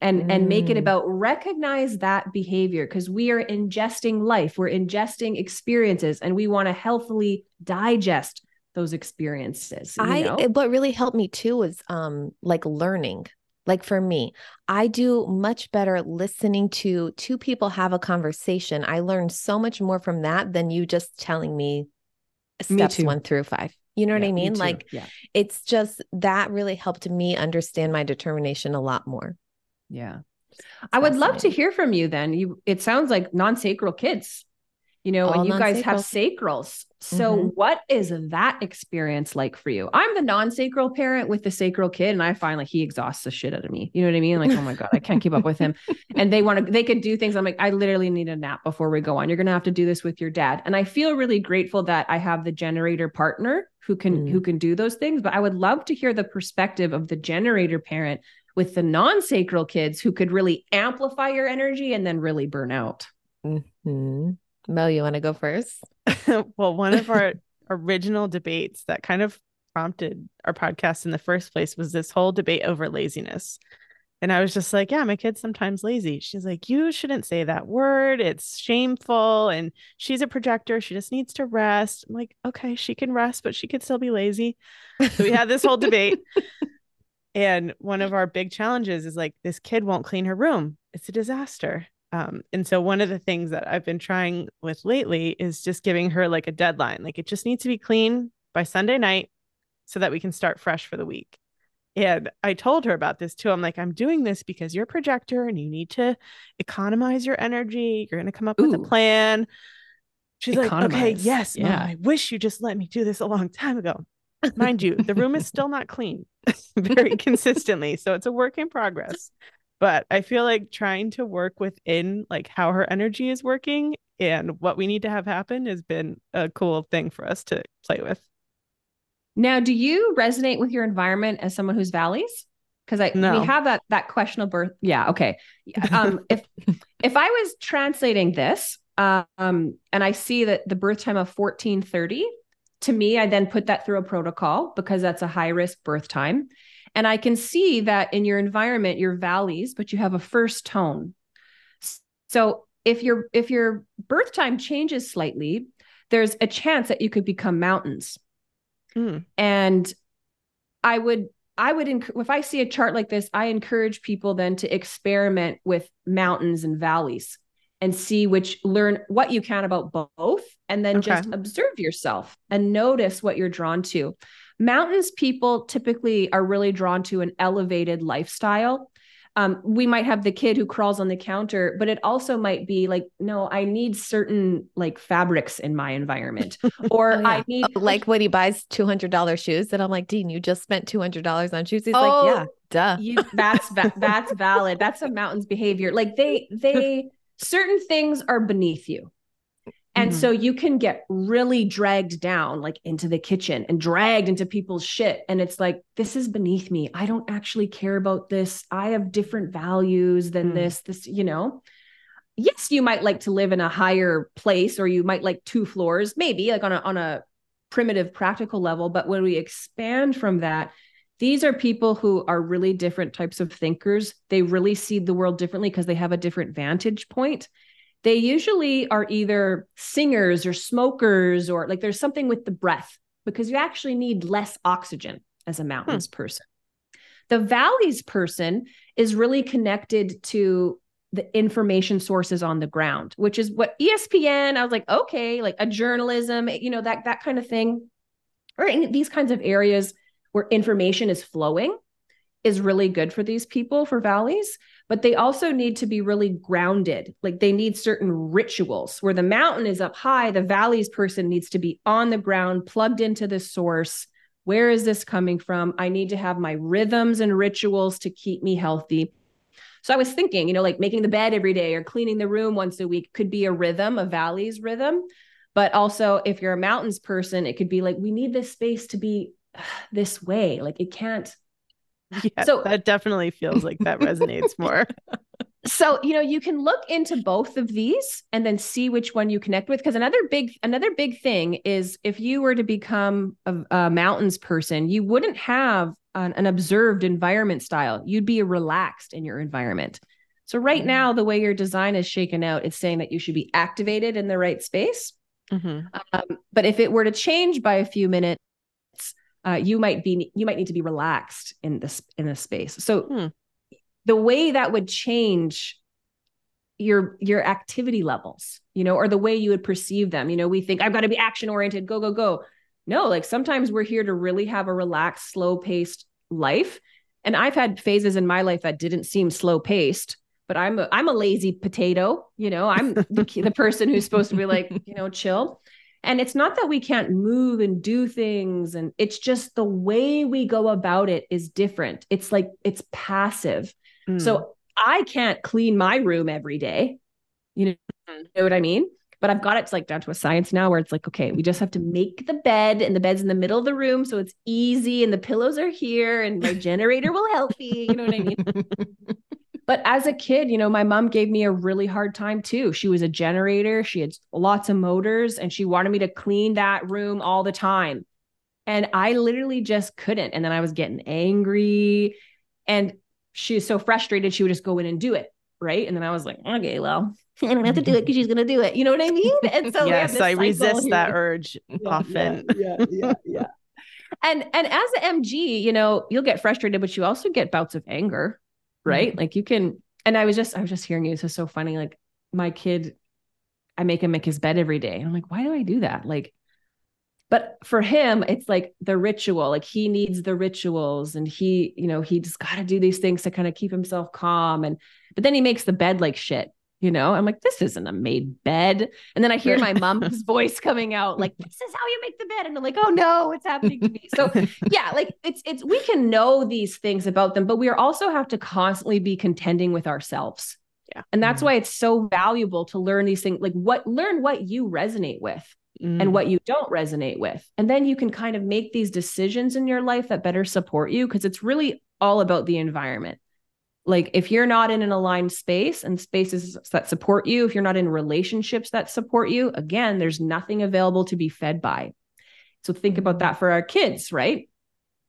and mm. and make it mm. about recognize that behavior because we are ingesting life we're ingesting experiences and we want to healthily digest those experiences i know? what really helped me too was um like learning like for me, I do much better listening to two people have a conversation. I learn so much more from that than you just telling me steps me one through five. You know yeah, what I mean? Like, yeah. it's just that really helped me understand my determination a lot more. Yeah. I would love to hear from you then. You it sounds like non-sacral kids you know, All and you guys have sacrals. So, mm-hmm. what is that experience like for you? I'm the non sacral parent with the sacral kid, and I find like he exhausts the shit out of me. You know what I mean? Like, oh my God, I can't keep up with him. And they want to, they could do things. I'm like, I literally need a nap before we go on. You're going to have to do this with your dad. And I feel really grateful that I have the generator partner who can, mm. who can do those things. But I would love to hear the perspective of the generator parent with the non sacral kids who could really amplify your energy and then really burn out. Mm-hmm. Mel, you want to go first? well, one of our original debates that kind of prompted our podcast in the first place was this whole debate over laziness. And I was just like, yeah, my kid's sometimes lazy. She's like, you shouldn't say that word. It's shameful. And she's a projector. She just needs to rest. I'm like, okay, she can rest, but she could still be lazy. So we had this whole debate. And one of our big challenges is like, this kid won't clean her room. It's a disaster. Um, and so one of the things that I've been trying with lately is just giving her like a deadline. Like it just needs to be clean by Sunday night so that we can start fresh for the week. And I told her about this too. I'm like, I'm doing this because you're a projector and you need to economize your energy. You're going to come up Ooh. with a plan. She's economize. like, okay, yes, yeah. Mom, I wish you just let me do this a long time ago. Mind you, the room is still not clean very consistently. So it's a work in progress. But I feel like trying to work within like how her energy is working and what we need to have happen has been a cool thing for us to play with. Now, do you resonate with your environment as someone who's valleys? Because I no. we have that that questionable birth. Yeah, okay. Um, if if I was translating this, um, and I see that the birth time of fourteen thirty, to me, I then put that through a protocol because that's a high risk birth time, and I can see that in your environment, your valleys, but you have a first tone. So if your if your birth time changes slightly, there's a chance that you could become mountains Mm. And I would I would enc- if I see a chart like this, I encourage people then to experiment with mountains and valleys and see which learn what you can about both and then okay. just observe yourself and notice what you're drawn to. Mountains people typically are really drawn to an elevated lifestyle um, we might have the kid who crawls on the counter, but it also might be like, no, I need certain like fabrics in my environment, or oh, yeah. I need oh, like when he buys two hundred dollars shoes, and I'm like, Dean, you just spent two hundred dollars on shoes. He's oh, like, yeah, duh. You, that's va- that's valid. That's a mountain's behavior. Like they they certain things are beneath you. And mm-hmm. so you can get really dragged down, like into the kitchen and dragged into people's shit. And it's like, this is beneath me. I don't actually care about this. I have different values than mm. this, this, you know. Yes, you might like to live in a higher place or you might like two floors, maybe like on a on a primitive practical level. But when we expand from that, these are people who are really different types of thinkers. They really see the world differently because they have a different vantage point they usually are either singers or smokers or like there's something with the breath because you actually need less oxygen as a mountains hmm. person. The valleys person is really connected to the information sources on the ground, which is what ESPN, I was like, okay, like a journalism, you know, that that kind of thing, or in these kinds of areas where information is flowing is really good for these people for valleys but they also need to be really grounded. Like they need certain rituals where the mountain is up high, the valleys person needs to be on the ground, plugged into the source. Where is this coming from? I need to have my rhythms and rituals to keep me healthy. So I was thinking, you know, like making the bed every day or cleaning the room once a week could be a rhythm, a valleys rhythm. But also, if you're a mountains person, it could be like, we need this space to be this way. Like it can't Yeah, so that definitely feels like that resonates more. So, you know, you can look into both of these and then see which one you connect with. Because another big, another big thing is if you were to become a, a mountains person, you wouldn't have an, an, observed environment style. You'd be relaxed in your environment. So, right mm-hmm. now, the way your design is shaken out, it's saying that you should be activated in the right space. Mm-hmm. Um, but if it were to change by a few minutes, uh, you might be you might need to be relaxed in this in this space. So hmm. the way that would change your your activity levels you know or the way you would perceive them. You know we think i've got to be action oriented go go go. No like sometimes we're here to really have a relaxed slow paced life. And i've had phases in my life that didn't seem slow paced but i'm a, i'm a lazy potato you know? I'm the, the person who's supposed to be like you know chill and it's not that we can't move and do things, and it's just the way we go about it is different. It's like it's passive. Mm. So I can't clean my room every day. You know, mm. know what I mean? But I've got it like down to a science now where it's like, okay, we just have to make the bed and the bed's in the middle of the room. So it's easy and the pillows are here and my generator will help me. You know what I mean? But as a kid, you know, my mom gave me a really hard time too. She was a generator, she had lots of motors, and she wanted me to clean that room all the time. And I literally just couldn't. And then I was getting angry. And she was so frustrated, she would just go in and do it. Right. And then I was like, okay, well, I don't have to do it because she's going to do it. You know what I mean? And so, yes, I resist here. that urge yeah, often. Yeah, yeah, yeah. yeah. and and as an MG, you know, you'll get frustrated, but you also get bouts of anger, right? Mm-hmm. Like you can. And I was just, I was just hearing you. This is so funny. Like my kid, I make him make his bed every day. And I'm like, why do I do that? Like, but for him, it's like the ritual. Like he needs the rituals, and he, you know, he just got to do these things to kind of keep himself calm. And but then he makes the bed like shit you know? I'm like this isn't a made bed. And then i hear my mom's voice coming out like this is how you make the bed. And i'm like oh no what's happening to me. So yeah like it's it's we can know these things about them but we also have to constantly be contending with ourselves. Yeah. And that's mm-hmm. why it's so valuable to learn these things like what learn what you resonate with mm. and what you don't resonate with. And then you can kind of make these decisions in your life that better support you because it's really all about the environment like if you're not in an aligned space and spaces that support you if you're not in relationships that support you again there's nothing available to be fed by so think about that for our kids right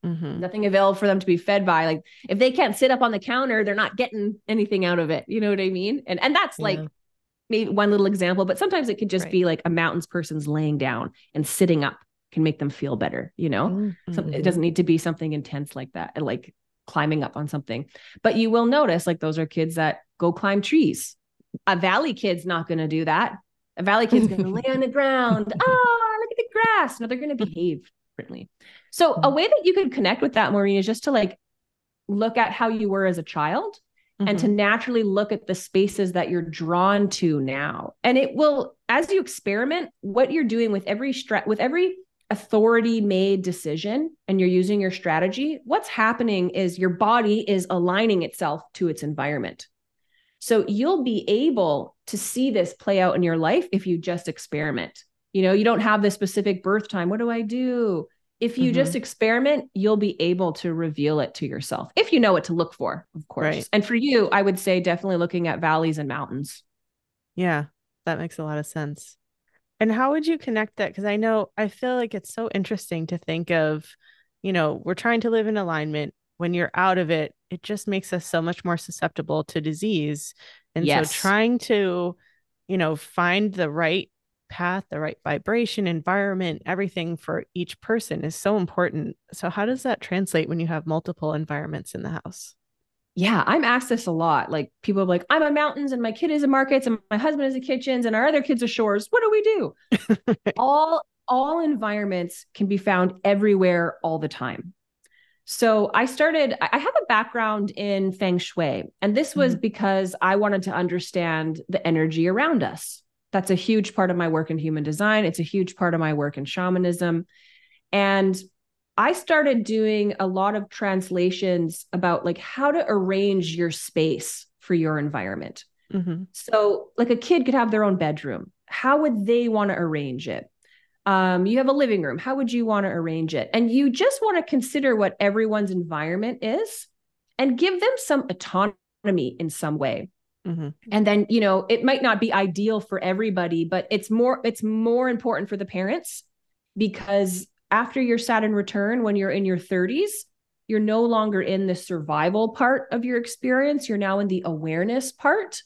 mm-hmm. nothing available for them to be fed by like if they can't sit up on the counter they're not getting anything out of it you know what i mean and and that's yeah. like maybe one little example but sometimes it could just right. be like a mountains person's laying down and sitting up can make them feel better you know mm-hmm. so it doesn't need to be something intense like that like climbing up on something. But you will notice like those are kids that go climb trees. A valley kid's not going to do that. A valley kid's going to lay on the ground. Oh, look at the grass. No, they're going to behave differently. So a way that you could connect with that, Maureen, is just to like look at how you were as a child mm-hmm. and to mm-hmm. naturally look at the spaces that you're drawn to now. And it will, as you experiment, what you're doing with every stress, with every authority made decision and you're using your strategy, what's happening is your body is aligning itself to its environment. So you'll be able to see this play out in your life if you just experiment. You know, you don't have the specific birth time. What do I do? If you mm-hmm. just experiment, you'll be able to reveal it to yourself if you know what to look for, of course. Right. And for you, I would say definitely looking at valleys and mountains. Yeah, that makes a lot of sense. And how would you connect that? Because I know I feel like it's so interesting to think of, you know, we're trying to live in alignment. When you're out of it, it just makes us so much more susceptible to disease. And yes. so trying to, you know, find the right path, the right vibration, environment, everything for each person is so important. So, how does that translate when you have multiple environments in the house? Yeah, I'm asked this a lot. Like people are like, I'm a mountains and my kid is a markets and my husband is a kitchens and our other kids are shores. What do we do? all all environments can be found everywhere all the time. So I started, I have a background in feng shui, and this was mm-hmm. because I wanted to understand the energy around us. That's a huge part of my work in human design. It's a huge part of my work in shamanism. And I started doing a lot of translations about like how to arrange your space for your environment. Mm-hmm. So, like a kid could have their own bedroom. How would they want to arrange it? Um, you have a living room. How would you want to arrange it? And you just want to consider what everyone's environment is and give them some autonomy in some way. Mm-hmm. And then, you know, it might not be ideal for everybody, but it's more it's more important for the parents because after your Saturn return, when you're in your 30s, you're no longer in the survival part of your experience. You're now in the awareness part.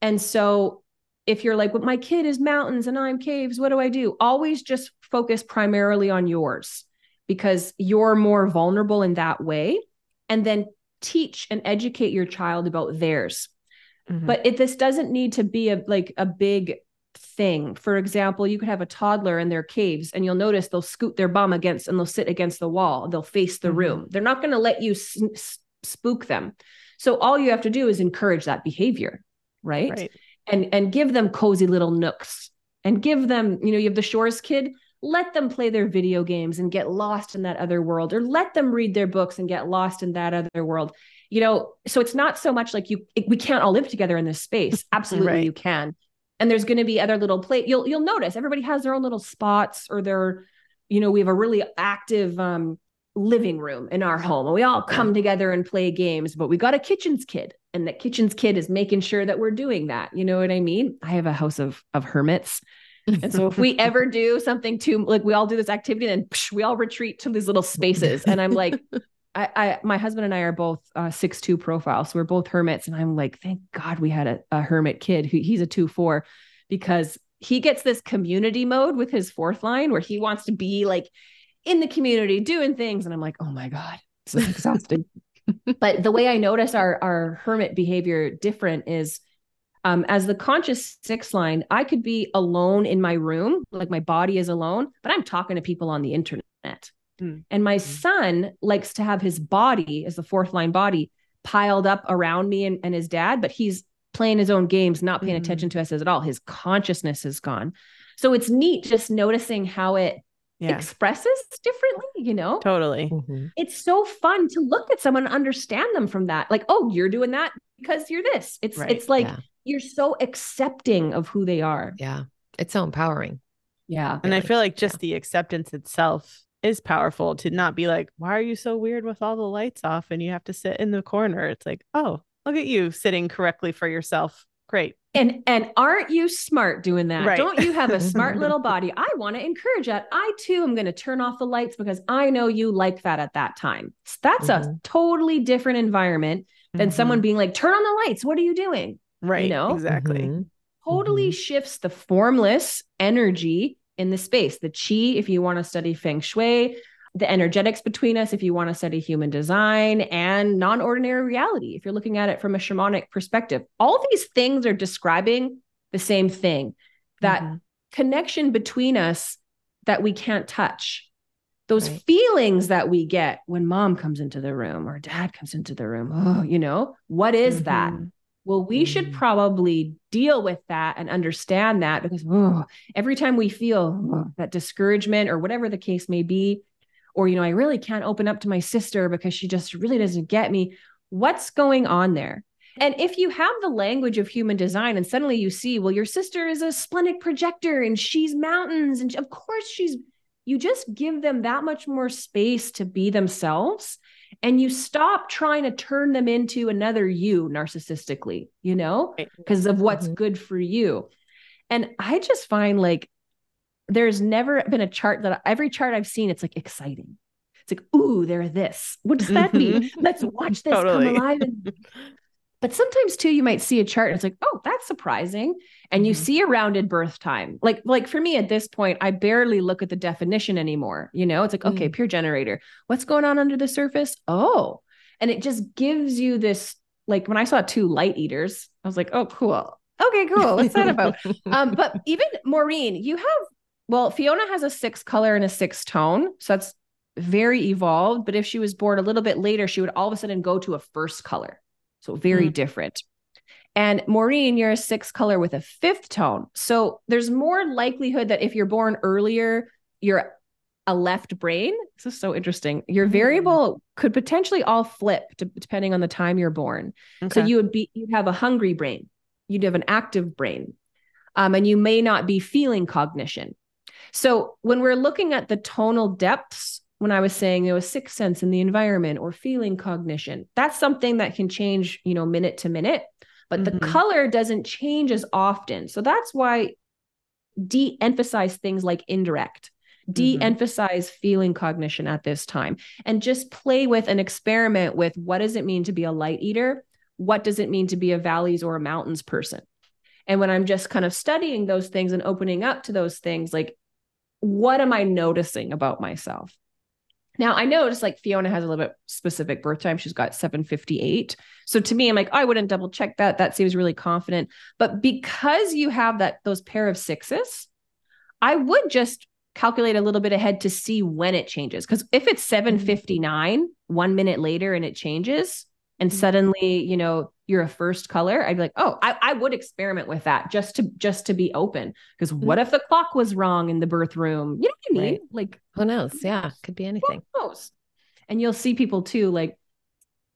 And so, if you're like, well, my kid is mountains and I'm caves, what do I do? Always just focus primarily on yours because you're more vulnerable in that way. And then teach and educate your child about theirs. Mm-hmm. But if this doesn't need to be a like a big thing. For example, you could have a toddler in their caves and you'll notice they'll scoot their bum against and they'll sit against the wall. They'll face the mm-hmm. room. They're not going to let you s- spook them. So all you have to do is encourage that behavior, right? right? And and give them cozy little nooks and give them, you know, you have the shores kid, let them play their video games and get lost in that other world or let them read their books and get lost in that other world. You know, so it's not so much like you it, we can't all live together in this space. Absolutely right. you can and there's going to be other little play you'll you'll notice everybody has their own little spots or their you know we have a really active um living room in our home. And we all come together and play games but we got a kitchens kid and that kitchens kid is making sure that we're doing that. You know what i mean? I have a house of of hermits. And so if we ever do something too like we all do this activity, then psh, we all retreat to these little spaces. And I'm like, I, I, my husband and I are both uh, six two profiles, so we're both hermits, and I'm like, thank God we had a, a hermit kid who he's a two four, because he gets this community mode with his fourth line where he wants to be like in the community doing things, and I'm like, oh my God, this is exhausting. but the way I notice our our hermit behavior different is. Um, as the conscious six line, I could be alone in my room, like my body is alone, but I'm talking to people on the internet. Mm. And my mm. son likes to have his body as the fourth line body piled up around me and, and his dad, but he's playing his own games, not paying mm. attention to us at all. His consciousness is gone. So it's neat just noticing how it yeah. expresses differently, you know? Totally. Mm-hmm. It's so fun to look at someone and understand them from that. Like, oh, you're doing that because you're this. It's right. it's like yeah. you're so accepting of who they are. Yeah. It's so empowering. Yeah. And really. I feel like just yeah. the acceptance itself is powerful to not be like, why are you so weird with all the lights off and you have to sit in the corner? It's like, oh, look at you sitting correctly for yourself. Great. And and aren't you smart doing that? Right. Don't you have a smart little body? I want to encourage that. I too am going to turn off the lights because I know you like that at that time. So that's mm-hmm. a totally different environment than mm-hmm. someone being like, turn on the lights. What are you doing? Right. You know? Exactly. Mm-hmm. Totally mm-hmm. shifts the formless energy in the space. The chi, if you want to study feng shui, the energetics between us, if you want to study human design, and non ordinary reality, if you're looking at it from a shamanic perspective. All these things are describing the same thing that mm-hmm. connection between us that we can't touch. Those right. feelings that we get when mom comes into the room or dad comes into the room. Oh, you know, what is mm-hmm. that? Well, we mm. should probably deal with that and understand that because oh, every time we feel oh, that discouragement or whatever the case may be, or, you know, I really can't open up to my sister because she just really doesn't get me, what's going on there? And if you have the language of human design and suddenly you see, well, your sister is a splenic projector and she's mountains, and of course she's, you just give them that much more space to be themselves and you stop trying to turn them into another you narcissistically, you know, because of what's mm-hmm. good for you. And I just find like there's never been a chart that every chart I've seen, it's like exciting. It's like, ooh, they're this. What does that mean? Mm-hmm. Let's watch this totally. come alive. And but sometimes too, you might see a chart and it's like, oh, that's surprising. And you mm-hmm. see a rounded birth time. Like, like for me at this point, I barely look at the definition anymore. You know, it's like, mm-hmm. okay, mm. pure generator. What's going on under the surface? Oh. And it just gives you this, like when I saw two light eaters, I was like, oh, cool. Okay, cool. What's that about? um, but even Maureen, you have well, Fiona has a six color and a six tone. So that's very evolved. But if she was born a little bit later, she would all of a sudden go to a first color. So very mm. different. And Maureen, you're a six color with a fifth tone. So there's more likelihood that if you're born earlier, you're a left brain. This is so interesting. Your mm. variable could potentially all flip to, depending on the time you're born. Okay. So you would be, you'd have a hungry brain, you'd have an active brain, um, and you may not be feeling cognition. So when we're looking at the tonal depths when I was saying there was sixth sense in the environment or feeling cognition. That's something that can change, you know, minute to minute, but mm-hmm. the color doesn't change as often. So that's why de-emphasize things like indirect, mm-hmm. de-emphasize mm-hmm. feeling cognition at this time, and just play with and experiment with what does it mean to be a light eater? What does it mean to be a valleys or a mountains person? And when I'm just kind of studying those things and opening up to those things, like, what am I noticing about myself? Now I noticed like Fiona has a little bit specific birth time. She's got 758. So to me, I'm like, oh, I wouldn't double check that. That seems really confident. But because you have that those pair of sixes, I would just calculate a little bit ahead to see when it changes. Because if it's mm-hmm. 759, one minute later and it changes, and mm-hmm. suddenly, you know, you're a first color, I'd be like, oh, I, I would experiment with that just to just to be open. Because what mm-hmm. if the clock was wrong in the birth room? You know what I mean? Right. Like who knows? Yeah, could be anything. Who knows? And you'll see people too, like,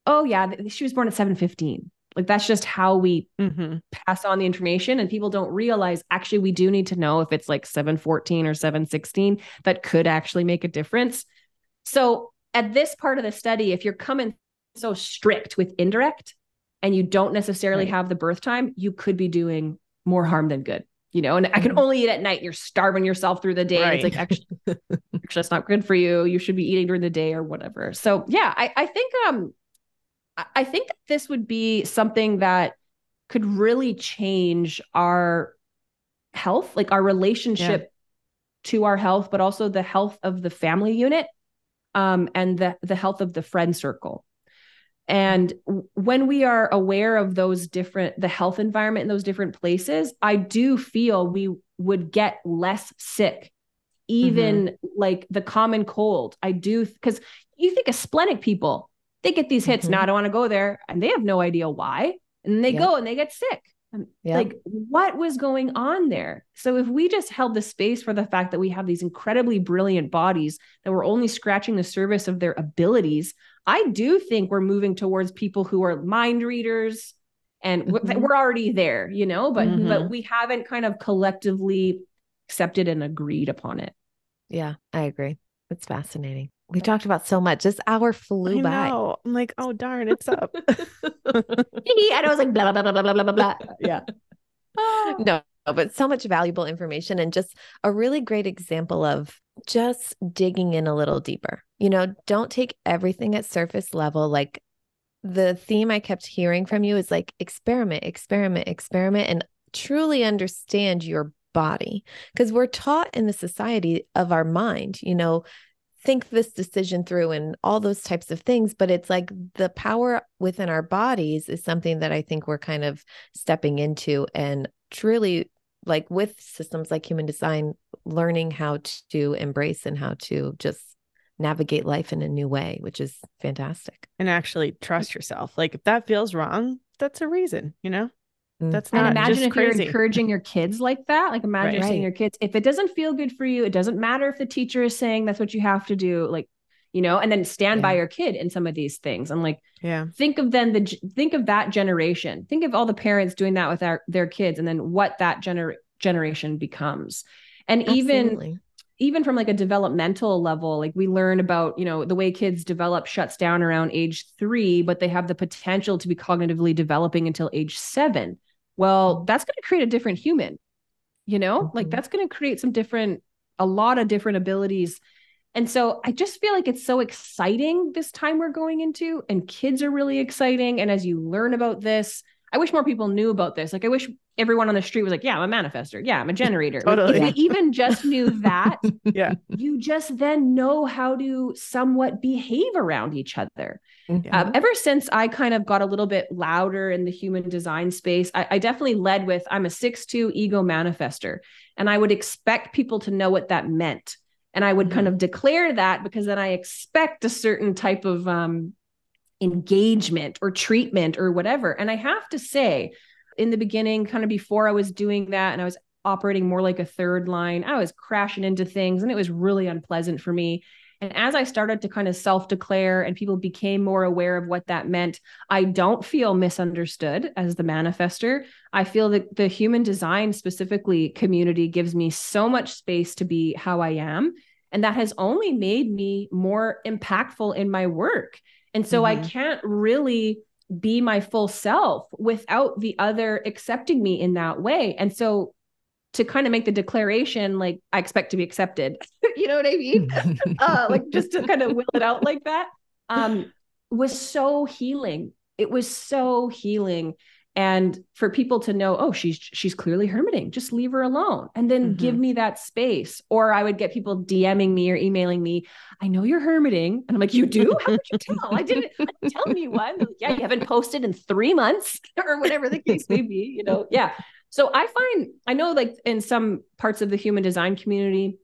oh yeah, she was born at 715. Like that's just how we mm-hmm. pass on the information. And people don't realize actually we do need to know if it's like 714 or 716 that could actually make a difference. So at this part of the study, if you're coming so strict with indirect and you don't necessarily right. have the birth time, you could be doing more harm than good. you know, and I can mm-hmm. only eat at night. You're starving yourself through the day. Right. It's like actually, actually that's not good for you. You should be eating during the day or whatever. So yeah, I, I think um I think this would be something that could really change our health, like our relationship yeah. to our health, but also the health of the family unit um, and the, the health of the friend circle. And when we are aware of those different, the health environment in those different places, I do feel we would get less sick, even mm-hmm. like the common cold. I do, because you think of splenic people, they get these hits. Mm-hmm. Now I don't want to go there, and they have no idea why. And they go and they get sick. Like, what was going on there? So, if we just held the space for the fact that we have these incredibly brilliant bodies that we're only scratching the surface of their abilities, I do think we're moving towards people who are mind readers and mm-hmm. we're already there, you know, but mm-hmm. but we haven't kind of collectively accepted and agreed upon it. Yeah, I agree. It's fascinating. We talked about so much. This hour flew I by. Know. I'm like, oh darn, it's up. and I was like, blah blah blah blah blah blah blah. Yeah. no, but so much valuable information and just a really great example of just digging in a little deeper. You know, don't take everything at surface level. Like the theme I kept hearing from you is like experiment, experiment, experiment, and truly understand your body because we're taught in the society of our mind you know think this decision through and all those types of things but it's like the power within our bodies is something that i think we're kind of stepping into and truly like with systems like human design learning how to embrace and how to just navigate life in a new way which is fantastic and actually trust yourself like if that feels wrong that's a reason you know Mm. That's not and imagine if crazy. you're encouraging your kids like that. Like imagine right. saying your kids, if it doesn't feel good for you, it doesn't matter if the teacher is saying that's what you have to do. Like, you know, and then stand yeah. by your kid in some of these things. And like, yeah, think of then the think of that generation. Think of all the parents doing that with our, their kids, and then what that gener- generation becomes. And Absolutely. even even from like a developmental level like we learn about you know the way kids develop shuts down around age 3 but they have the potential to be cognitively developing until age 7 well, that's going to create a different human, you know, mm-hmm. like that's going to create some different, a lot of different abilities. And so I just feel like it's so exciting this time we're going into, and kids are really exciting. And as you learn about this, I wish more people knew about this. Like, I wish everyone on the street was like, yeah, I'm a manifester. Yeah, I'm a generator. totally. Like, if you even just knew that, yeah, you just then know how to somewhat behave around each other. Mm-hmm. Um, ever since I kind of got a little bit louder in the human design space, I, I definitely led with I'm a six-two ego manifester. And I would expect people to know what that meant. And I would mm-hmm. kind of declare that because then I expect a certain type of um, engagement or treatment or whatever. And I have to say, in the beginning, kind of before I was doing that and I was operating more like a third line, I was crashing into things and it was really unpleasant for me. And as I started to kind of self declare and people became more aware of what that meant, I don't feel misunderstood as the manifester. I feel that the human design specifically community gives me so much space to be how I am. And that has only made me more impactful in my work. And so mm-hmm. I can't really be my full self without the other accepting me in that way. And so to kind of make the declaration like I expect to be accepted. you know what I mean? uh, like just to kind of will it out like that um, was so healing. It was so healing. And for people to know, oh, she's she's clearly hermiting, just leave her alone, and then mm-hmm. give me that space. Or I would get people DMing me or emailing me, I know you're hermiting, and I'm like, you do? How did you tell? I didn't, tell anyone. Like, yeah, you haven't posted in three months, or whatever the case may be. You know, yeah. So I find, I know like in some parts of the human design community,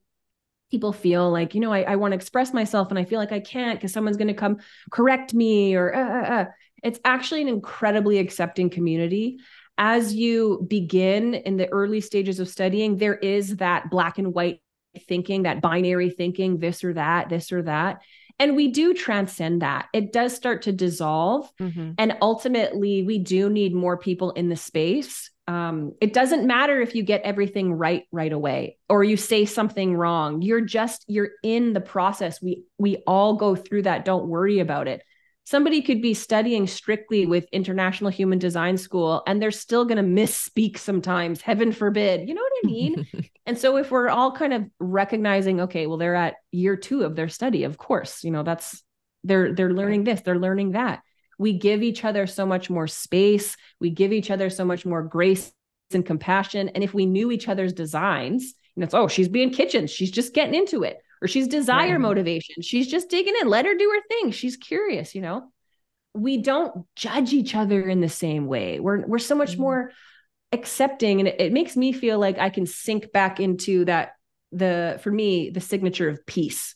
people feel like, you know, I, I want to express myself and I feel like I can't because someone's going to come correct me or, uh, uh, uh. It's actually an incredibly accepting community. As you begin in the early stages of studying, there is that black and white thinking, that binary thinking, this or that, this or that. And we do transcend that. It does start to dissolve. Mm-hmm. And ultimately, we do need more people in the space um, it doesn't matter if you get everything right right away or you say something wrong you're just you're in the process we we all go through that don't worry about it somebody could be studying strictly with International Human Design School and they're still going to misspeak sometimes, heaven forbid. You know what I mean? and so if we're all kind of recognizing, okay, well, they're at year two of their study, of course, you know, that's they're they're learning this, they're learning that. We give each other so much more space, we give each other so much more grace and compassion. And if we knew each other's designs, you know, it's oh, she's being kitchen, she's just getting into it or she's desire right. motivation. She's just digging in. Let her do her thing. She's curious, you know. We don't judge each other in the same way. We're we're so much mm-hmm. more accepting and it, it makes me feel like I can sink back into that the for me the signature of peace.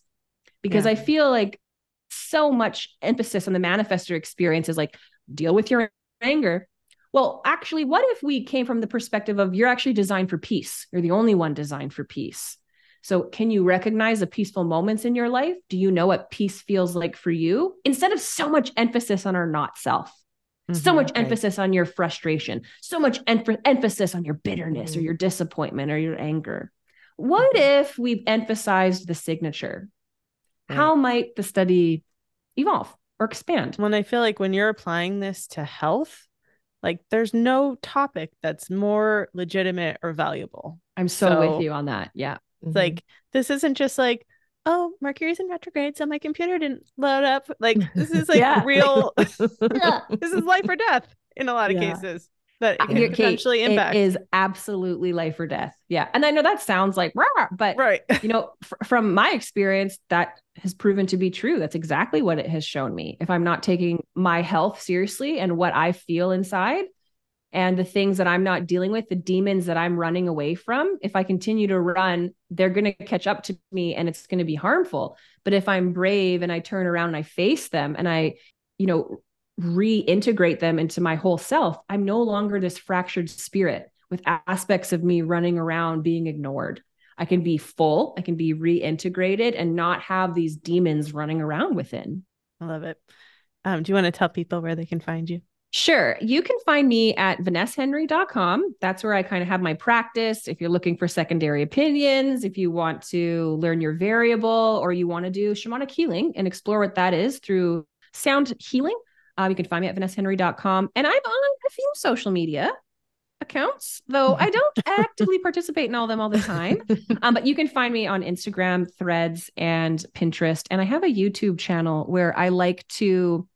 Because yeah. I feel like so much emphasis on the manifestor experience is like deal with your anger. Well, actually, what if we came from the perspective of you're actually designed for peace? You're the only one designed for peace. So, can you recognize the peaceful moments in your life? Do you know what peace feels like for you? Instead of so much emphasis on our not self, mm-hmm, so much okay. emphasis on your frustration, so much em- emphasis on your bitterness mm-hmm. or your disappointment or your anger. What mm-hmm. if we emphasized the signature? Right. How might the study evolve or expand? When I feel like when you're applying this to health, like there's no topic that's more legitimate or valuable. I'm so, so with you on that. Yeah. Mm-hmm. Like this isn't just like, oh, Mercury's in retrograde, so my computer didn't load up. Like this is like yeah. real. yeah. This is life or death in a lot of yeah. cases that it can Kate, potentially impact. It is absolutely life or death. Yeah, and I know that sounds like rah, but right. you know, f- from my experience, that has proven to be true. That's exactly what it has shown me. If I'm not taking my health seriously and what I feel inside, and the things that I'm not dealing with, the demons that I'm running away from, if I continue to run, they're going to catch up to me and it's going to be harmful. But if I'm brave and I turn around and I face them and I, you know, reintegrate them into my whole self, I'm no longer this fractured spirit with aspects of me running around being ignored. I can be full, I can be reintegrated and not have these demons running around within. I love it. Um, do you want to tell people where they can find you? Sure. You can find me at vanesshenry.com. That's where I kind of have my practice. If you're looking for secondary opinions, if you want to learn your variable or you want to do shamanic healing and explore what that is through sound healing, uh, you can find me at vanesshenry.com. And I'm on a few social media accounts, though I don't actively participate in all of them all the time. Um, but you can find me on Instagram, Threads, and Pinterest. And I have a YouTube channel where I like to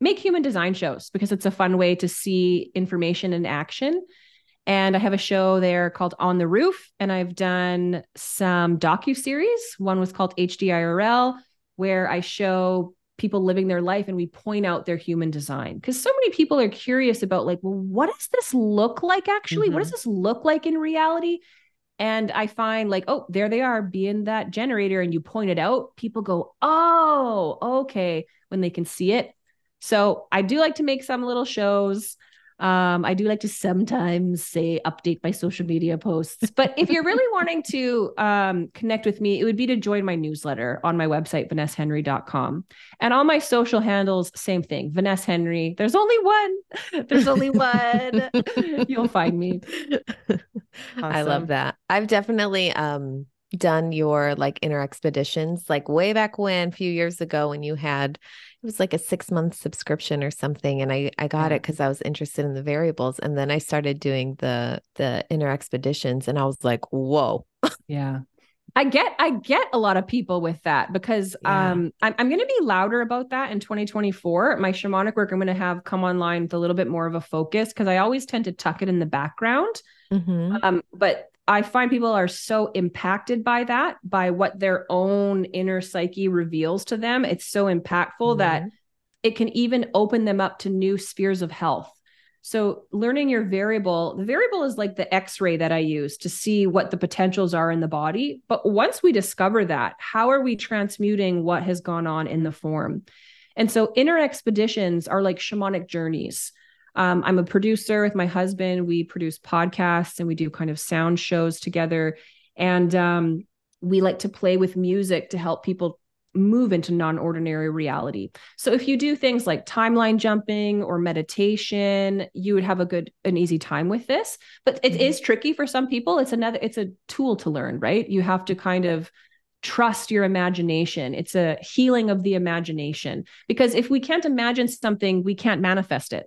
make human design shows because it's a fun way to see information in action. And I have a show there called On the Roof, and I've done some docu series. One was called HDIRL, where I show people living their life and we point out their human design because so many people are curious about like well what does this look like actually mm-hmm. what does this look like in reality and i find like oh there they are being that generator and you point it out people go oh okay when they can see it so I do like to make some little shows. Um, I do like to sometimes say update my social media posts. But if you're really wanting to um, connect with me, it would be to join my newsletter on my website, vanesshenry.com. And all my social handles, same thing, Vaness Henry. There's only one. There's only one. You'll find me. Awesome. I love that. I've definitely um done your like inner expeditions like way back when a few years ago when you had it was like a six month subscription or something and i i got it because i was interested in the variables and then i started doing the the inner expeditions and i was like whoa yeah I get I get a lot of people with that because yeah. um I'm I'm going to be louder about that in 2024. My shamanic work I'm going to have come online with a little bit more of a focus because I always tend to tuck it in the background. Mm-hmm. Um but I find people are so impacted by that, by what their own inner psyche reveals to them. It's so impactful mm-hmm. that it can even open them up to new spheres of health. So, learning your variable, the variable is like the x ray that I use to see what the potentials are in the body. But once we discover that, how are we transmuting what has gone on in the form? And so, inner expeditions are like shamanic journeys. Um, I'm a producer with my husband. We produce podcasts and we do kind of sound shows together. And um, we like to play with music to help people move into non-ordinary reality. So if you do things like timeline jumping or meditation, you would have a good an easy time with this. But it mm-hmm. is tricky for some people. It's another it's a tool to learn, right? You have to kind of trust your imagination. It's a healing of the imagination. Because if we can't imagine something, we can't manifest it.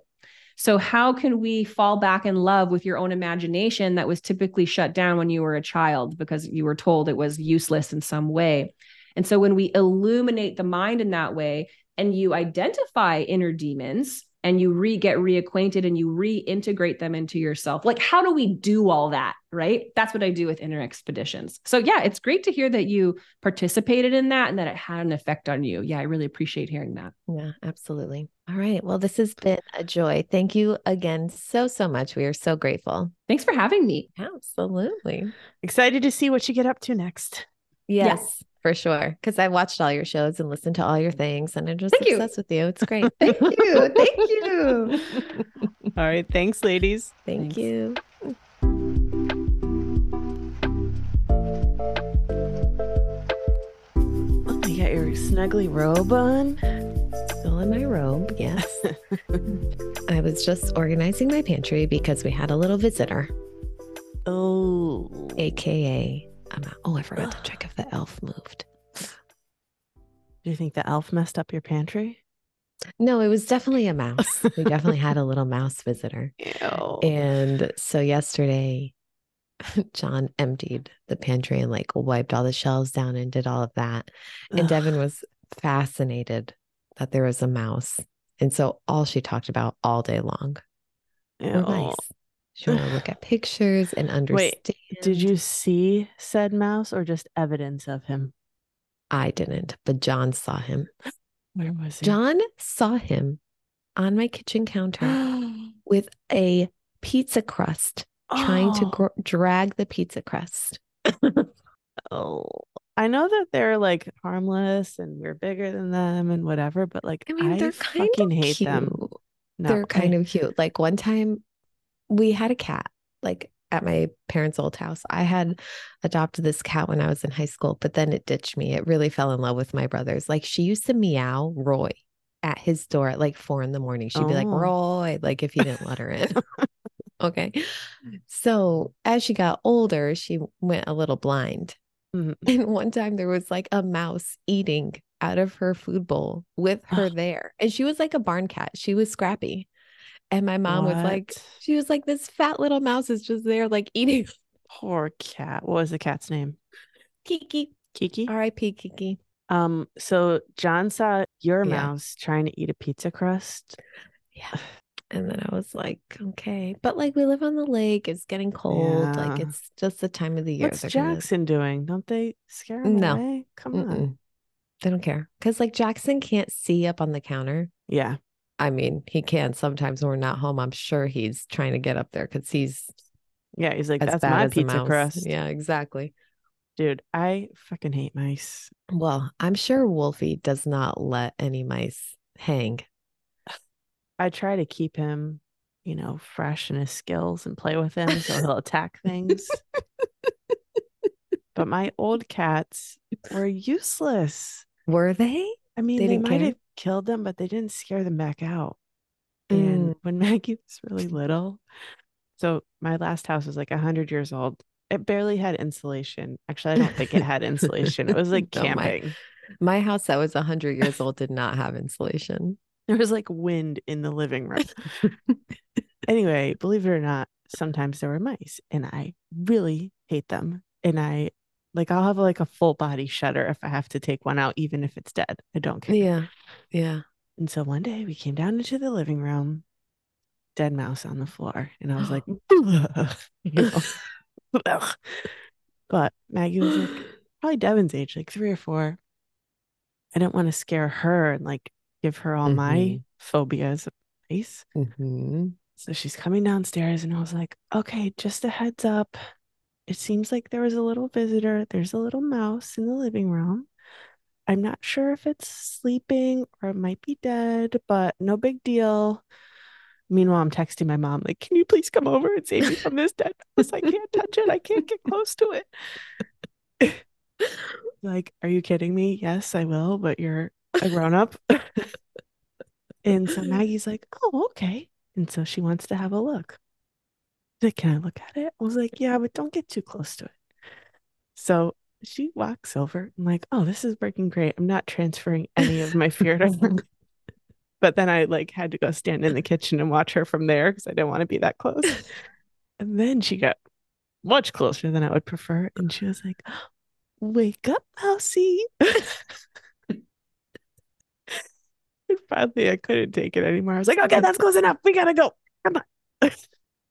So, how can we fall back in love with your own imagination that was typically shut down when you were a child because you were told it was useless in some way? And so, when we illuminate the mind in that way and you identify inner demons, and you re get reacquainted and you reintegrate them into yourself. Like, how do we do all that? Right. That's what I do with inner expeditions. So, yeah, it's great to hear that you participated in that and that it had an effect on you. Yeah, I really appreciate hearing that. Yeah, absolutely. All right. Well, this has been a joy. Thank you again so, so much. We are so grateful. Thanks for having me. Absolutely. Excited to see what you get up to next. Yes. yes for sure. Because I've watched all your shows and listened to all your things, and I'm just Thank obsessed you. with you. It's great. Thank you. Thank you. all right. Thanks, ladies. Thank thanks. you. Oh, you got your snuggly robe on. Still in my robe, yes. I was just organizing my pantry because we had a little visitor. Oh. AKA I'm out. Oh, I forgot to check if the elf moved. Do you think the elf messed up your pantry? No, it was definitely a mouse. we definitely had a little mouse visitor. Ew. And so yesterday, John emptied the pantry and like wiped all the shelves down and did all of that. And Devin was fascinated that there was a mouse. And so all she talked about all day long Ew. were mice. She wanted to look at pictures and understand. Wait, did you see said mouse or just evidence of him? I didn't, but John saw him. Where was he? John saw him on my kitchen counter with a pizza crust, oh. trying to oh. gr- drag the pizza crust. oh, I know that they're like harmless and we're bigger than them and whatever, but like I mean, they're I kind fucking of hate cute. them. No, they're kind I... of cute. Like one time we had a cat like at my parents' old house. I had adopted this cat when I was in high school, but then it ditched me. It really fell in love with my brothers. Like she used to meow Roy at his door at like four in the morning. She'd oh. be like, oh. Roy, like if he didn't let her in. okay. So as she got older, she went a little blind. Mm-hmm. And one time there was like a mouse eating out of her food bowl with her there. And she was like a barn cat. She was scrappy. And my mom what? was like, she was like, this fat little mouse is just there, like eating. Poor cat. What was the cat's name? Kiki. Kiki. R.I.P. Kiki. Um. So John saw your yeah. mouse trying to eat a pizza crust. Yeah. And then I was like, okay, but like we live on the lake, it's getting cold. Yeah. Like it's just the time of the year. What's Jackson gonna... doing? Don't they scare him no. away? Come Mm-mm. on. They don't care because like Jackson can't see up on the counter. Yeah. I mean, he can sometimes when we're not home. I'm sure he's trying to get up there because he's yeah, he's like, that's my pizza crust. Yeah, exactly. Dude, I fucking hate mice. Well, I'm sure Wolfie does not let any mice hang. I try to keep him, you know, fresh in his skills and play with him so he'll attack things. but my old cats were useless. Were they? I mean, they, they might care? have killed them, but they didn't scare them back out. And mm. when Maggie was really little, so my last house was like 100 years old. It barely had insulation. Actually, I don't think it had insulation. It was like no, camping. My, my house that was 100 years old did not have insulation. There was like wind in the living room. anyway, believe it or not, sometimes there were mice, and I really hate them. And I like I'll have like a full body shudder if I have to take one out, even if it's dead. I don't care. Yeah. Yeah. And so one day we came down into the living room, dead mouse on the floor. And I was like, but Maggie was like probably Devin's age, like three or four. I didn't want to scare her and like give her all mm-hmm. my phobias of mice. Mm-hmm. So she's coming downstairs, and I was like, okay, just a heads up it seems like there was a little visitor. There's a little mouse in the living room. I'm not sure if it's sleeping or it might be dead, but no big deal. Meanwhile, I'm texting my mom, like, can you please come over and save me from this dead mouse? I can't touch it. I can't get close to it. like, are you kidding me? Yes, I will, but you're a grown up. and so Maggie's like, oh, okay. And so she wants to have a look like, can I look at it? I was like, yeah, but don't get too close to it. So she walks over. I'm like, oh, this is working great. I'm not transferring any of my fear to her. but then I like had to go stand in the kitchen and watch her from there because I didn't want to be that close. and then she got much closer than I would prefer. And she was like, Wake up, Mousie. and finally I couldn't take it anymore. I was like, okay, that's close enough. We gotta go. Come on.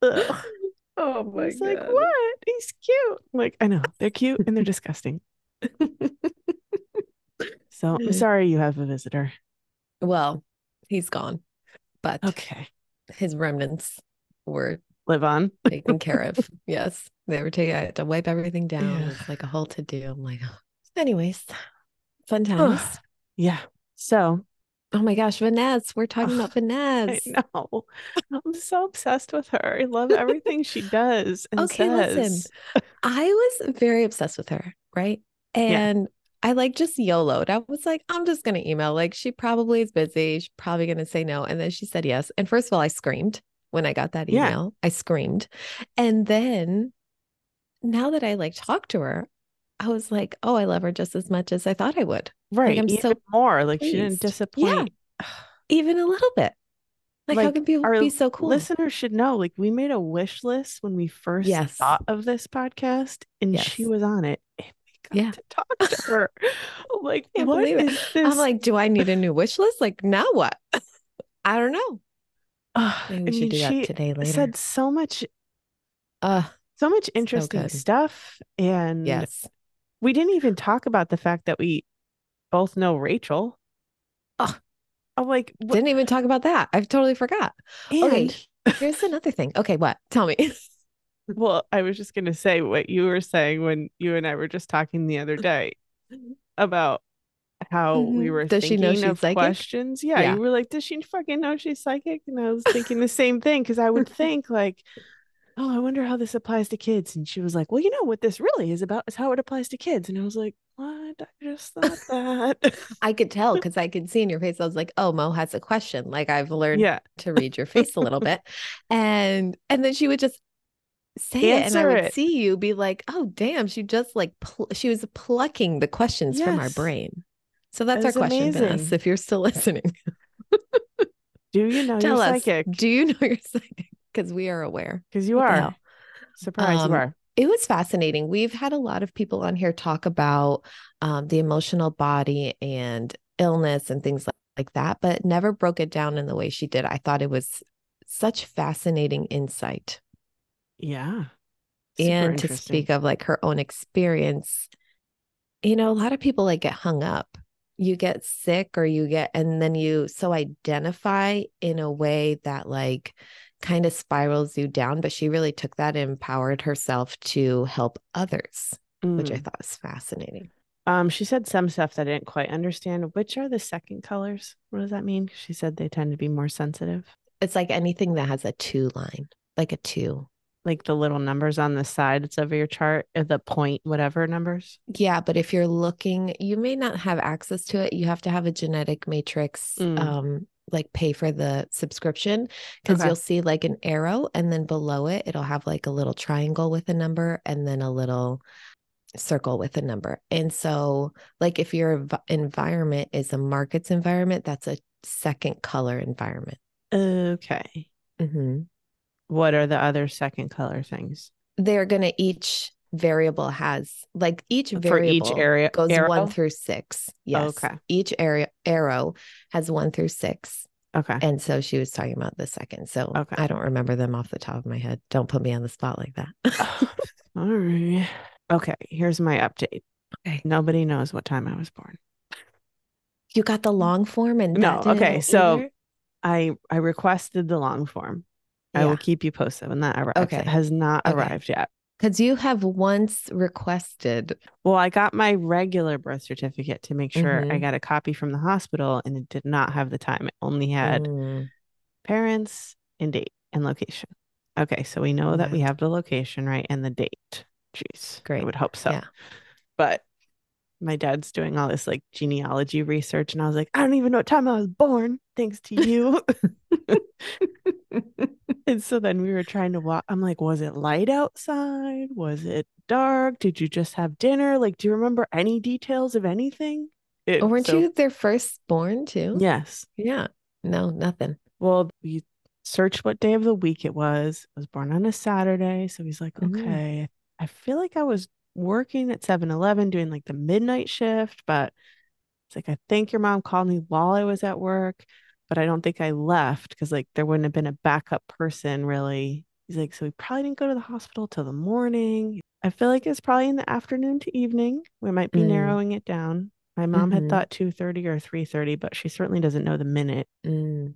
oh my He's god. like, what? He's cute. I'm like, I know. They're cute and they're disgusting. so I'm sorry you have a visitor. Well, he's gone, but Okay. his remnants were Live on. taken care of. Yes, they were taking. I had to wipe everything down. Yeah. It's like a whole to do. I'm like, oh. anyways, fun times. Yeah. So oh my gosh, Vaness, we're talking about Vaness. I know. I'm so obsessed with her. I love everything she does and Okay, listen. I was very obsessed with her, right? And I like just YOLO'd. I was like, I'm just gonna email. Like, she probably is busy. She's probably gonna say no. And then she said yes. And first of all, I screamed when I got that email. Yeah. email. I screamed. And then now that I like talked to her, I was like, oh, I love her just as much as I thought I would. Right. I'm even so more. Like she didn't pleased. Yeah. Even a little bit. Like, how can people be so cool? listeners should know, like we made a wish list when we first Yes. thought of this podcast, and she was on it. And we got Yeah. to talk to her. I'm like, what is this? I'm like, do I need a new wish list? Like, now what? I don't know. Ugh, Maybe we I should mean, do that today later. said so much, uh, so much interesting good. stuff, and yes. we didn't even talk about the fact that we both know Rachel. Ugh. I'm like, what? Didn't even talk about that. I've totally forgot. and Okay. Here's another thing. Okay, what? Tell me. well, I was just gonna say what you were saying when you and I were just talking the other day about how we Mhm. were Does she know she's of psychic? questions. Yeah, Yeah. you were like, does she fucking know she's psychic? And I was thinking the same thing because I would think like, oh, I wonder how this applies to kids. And she was like, well, you know what this really is about is how it applies to kids. And I was like, what? I just thought that. I could tell because I could see in your face. I was like, oh, Mo has a question. Like I've learned yeah, to read your face a little bit. And and then she would just say it and I would it. see you be like, oh damn, she just like pl- she was plucking the questions from our brain. So that's It our question, Vaness, amazing. if you're still listening. do you know Tell you're us, psychic? do you know you're psychic? Because we are aware. Because you What are. hell? Surprise, Um, you are. It was fascinating. We've had a lot of people on here talk about um, the emotional body and illness and things like, like that, but never broke it down in the way she did. I thought it was such fascinating insight. Yeah. Super and to speak of like her own experience, you know, a lot of people like get hung up. You get sick or you get, and then you so identify in a way that like kind of spirals you down. But she really took that and empowered herself to help others, which I Mm. thought was fascinating. Um, she said some stuff that I didn't quite understand. Which are the second colors? What does that mean? She said they tend to be more sensitive, It's like anything that has a two line, like a two. like the little numbers on the sides of your chart, or the point whatever numbers. Yeah, but if you're looking, you may not have access to it. You have to have a genetic matrix, Mm. um, like pay for the subscription because Okay. you'll see like an arrow and then below it, it'll have like a little triangle with a number and then a little circle with a number. And so, like, if your env- environment is a markets environment, that's a second color environment. Okay. Mhm. What are the other second color things They're going to each variable has like each for each area? goes arrow? one through six. Yes. Okay. Each area arrow has one through six. Okay. And so she was talking about the second. So Okay. I don't remember them off the top of my head. Don't put me on the spot like that. All right. Okay. Here's my update. Okay. Nobody knows what time I was born. you got the long form and No, okay, so- either? I I requested the long form. I will keep you posted when that arrives. Okay. It has not Okay. arrived yet. Because you have once requested. Well, I got my regular birth certificate to make sure I Mhm. got a copy from the hospital and it did not have the time. It only had Mm, parents and date and location. Okay, so we know that we have the location, right? And the date. Jeez. I Great. would hope so. Yeah. But my dad's doing all this like genealogy research, and I was like, I don't even know what time I was born, thanks to you. and so then we were trying to walk. I'm like, was it light outside? Was it dark? Did you just have dinner? Like, do you remember any details of anything? It, oh, weren't so, you their firstborn too? Yes. Yeah. No, nothing. Well, we searched what day of the week it was. I was born on a Saturday. So he's like, mm-hmm. okay, mm. I feel like I was working at 7 Eleven doing like the midnight shift, but it's like, I think your mom called me while I was at work, but I don't think I left because like there wouldn't have been a backup person really. He's like, so we probably didn't go to the hospital till the morning. I feel like it's probably in the afternoon to evening. We might be mm. narrowing it down. My mom mm-hmm. had thought 2:30 or 3:30, but she certainly doesn't know the minute. Mm.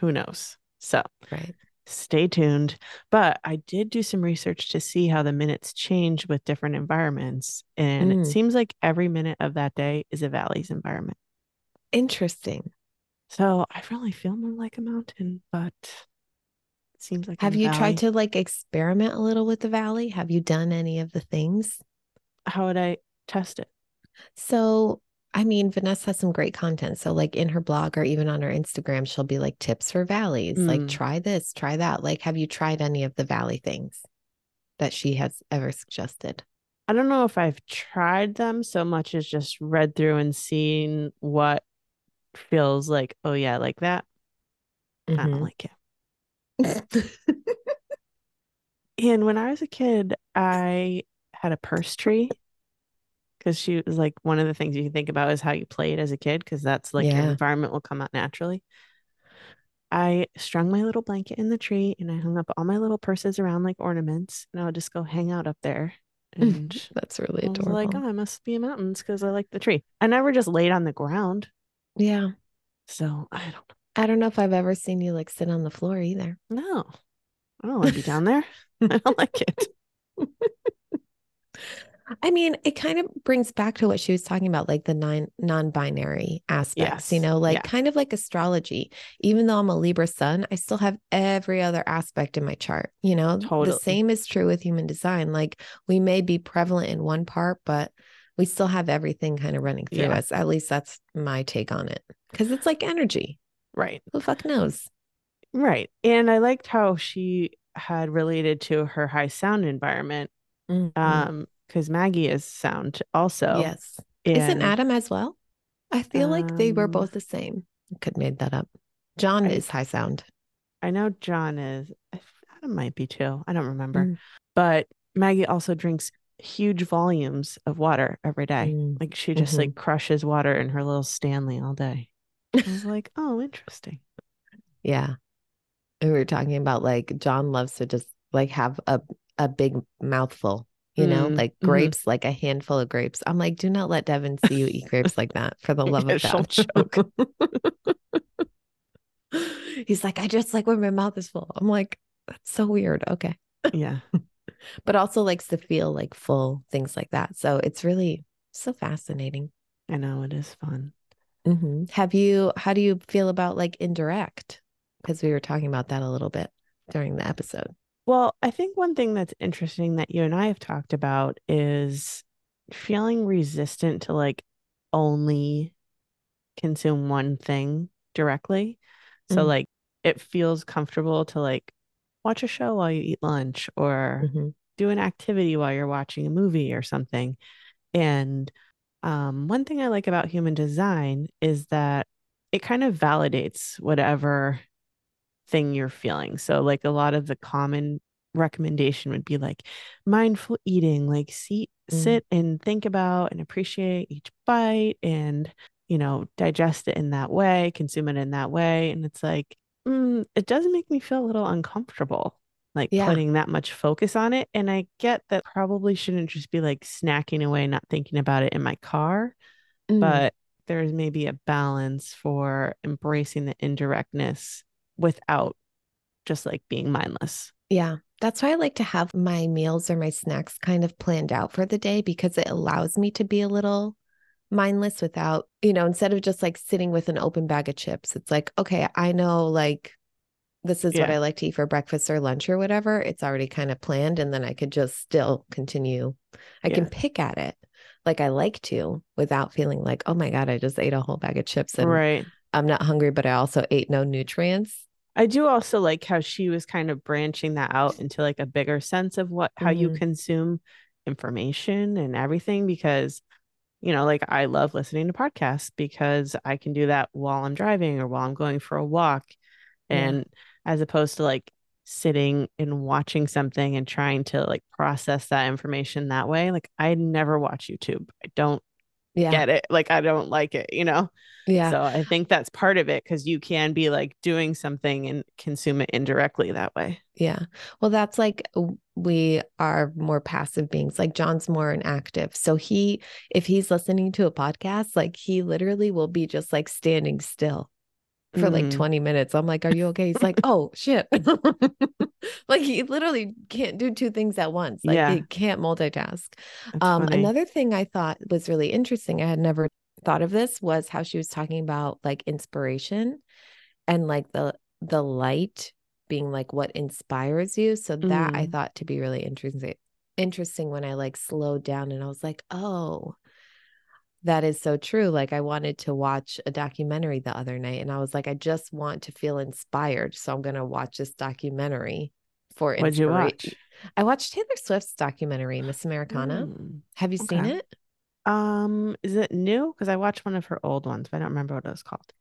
Who knows? So, right stay tuned. But I did do some research to see how the minutes change with different environments. And mm. it seems like every minute of that day is a valley's environment. Interesting. So I really feel more like a mountain, but it seems like have you valley. tried to like experiment a little with the valley? Have you done any of the things? How would I test it? So I mean, Vaness has some great content. So, like in her blog or even on her Instagram, she'll be like tips for valleys, mm. like try this, try that. Like, have you tried any of the valley things that she has ever suggested? I don't know if I've tried them so much as just read through and seen what feels like, oh, yeah, like that. Mm-hmm. I don't mm-hmm. like it. and when I was a kid, I had a purse tree because she was like one of the things you can think about is how you played as a kid because that's like yeah. your environment will come out naturally. I strung my little blanket in the tree and I hung up all my little purses around like ornaments and I would just go hang out up there. And that's really adorable. like, oh, I must be in mountains because I like the tree. I never just laid on the ground. Yeah. So I don't know. I don't know if I've ever seen you like sit on the floor either. No. I don't want to be down there. I don't like it. I mean, it kind of brings back to what she was talking about, like the nine non-binary aspects, yes. you know, like yeah. kind of like astrology. Even though I'm a Libra sun, I still have every other aspect in my chart. You know, totally. the same is true with human design. Like we may be prevalent in one part, but we still have everything kind of running through yeah. us. At least that's my take on it. Cause it's like energy. Right. Who fuck knows? Right. And I liked how she had related to her high sound environment. Mm-hmm. Um, because Maggie is sound also. Yes. And, Isn't Adam as well? I feel um, like they were um, both the same. I could made that up. John I, is high sound. I know John is. Adam might be too. I don't remember. Mm. But Maggie also drinks huge volumes of water every day. Mm. Like she just mm-hmm. like crushes water in her little Stanley all day. I was like, oh, interesting. Yeah. we were talking about like John loves to just like have a a big mouthful you know, mm, like mm-hmm. grapes, mm-hmm. like a handful of grapes. I'm like, do not let Devin see you eat grapes like that for the love of God. choke. He's like, I just like when my mouth is full. I'm like, that's so weird. Okay. Yeah. but also likes to feel like full, things like that. So it's really so fascinating. I know it is fun. Mm-hmm. Have you, how do you feel about like indirect? Because we were talking about that a little bit during the episode. Well, I think one thing that's interesting that you and I have talked about is feeling resistant to like only consume one thing directly. So mm-hmm. like it feels comfortable to like watch a show while you eat lunch or mm-hmm. do an activity while you're watching a movie or something. And um, one thing I like about human design is that it kind of validates whatever thing you're feeling. So, like a lot of the common recommendation would be like mindful eating, like see, mm. sit and think about and appreciate each bite and, you know, digest it in that way, consume it in that way. And it's like, mm, it does make me feel a little uncomfortable, like yeah. putting that much focus on it. And I get that probably shouldn't just be like snacking away, not thinking about it in my car, mm. but there's maybe a balance for embracing the indirectness without just like being mindless. Yeah. That's why I like to have my meals or my snacks kind of planned out for the day because it allows me to be a little mindless without, you know, instead of just like sitting with an open bag of chips. It's like, okay, I know like this is yeah. what I like to eat for breakfast or lunch or whatever. It's already kind of planned. And then I could just still continue. I yeah. can pick at it like I like to without feeling like, oh my God, I just ate a whole bag of chips and right. I'm not hungry, but I also ate no nutrients. I do also like how she was kind of branching that out into like a bigger sense of what how mm-hmm. you consume information and everything because you know like I love listening to podcasts because I can do that while I'm driving or while I'm going for a walk and yeah. as opposed to like sitting and watching something and trying to like process that information that way like I never watch YouTube I don't yeah. get it. Like I don't like it, you know? Yeah. So I think that's part of it because you can be like doing something and consume it indirectly that way. Yeah. Well, that's like we are more passive beings. Like John's more an active. So he, if he's listening to a podcast, like he literally will be just like standing still for mm. like 20 minutes. I'm like, Are you okay? He's like, Oh shit. like he literally can't do two things at once. Like yeah. he can't multitask. um, another thing I thought was really interesting, I had never thought of this, was how she was talking about like inspiration and like the the light being like what inspires you. So that mm. I thought to be really interesting interesting when I like slowed down and I was like, oh, that is so true. Like I wanted to watch a documentary the other night and I was like, I just want to feel inspired. So I'm gonna watch this documentary for What'd you watch? I watched Taylor Swift's documentary, Miss Americana. Mm, Have you okay. seen it? Um, is it new? Because I watched one of her old ones, but I don't remember what it was called.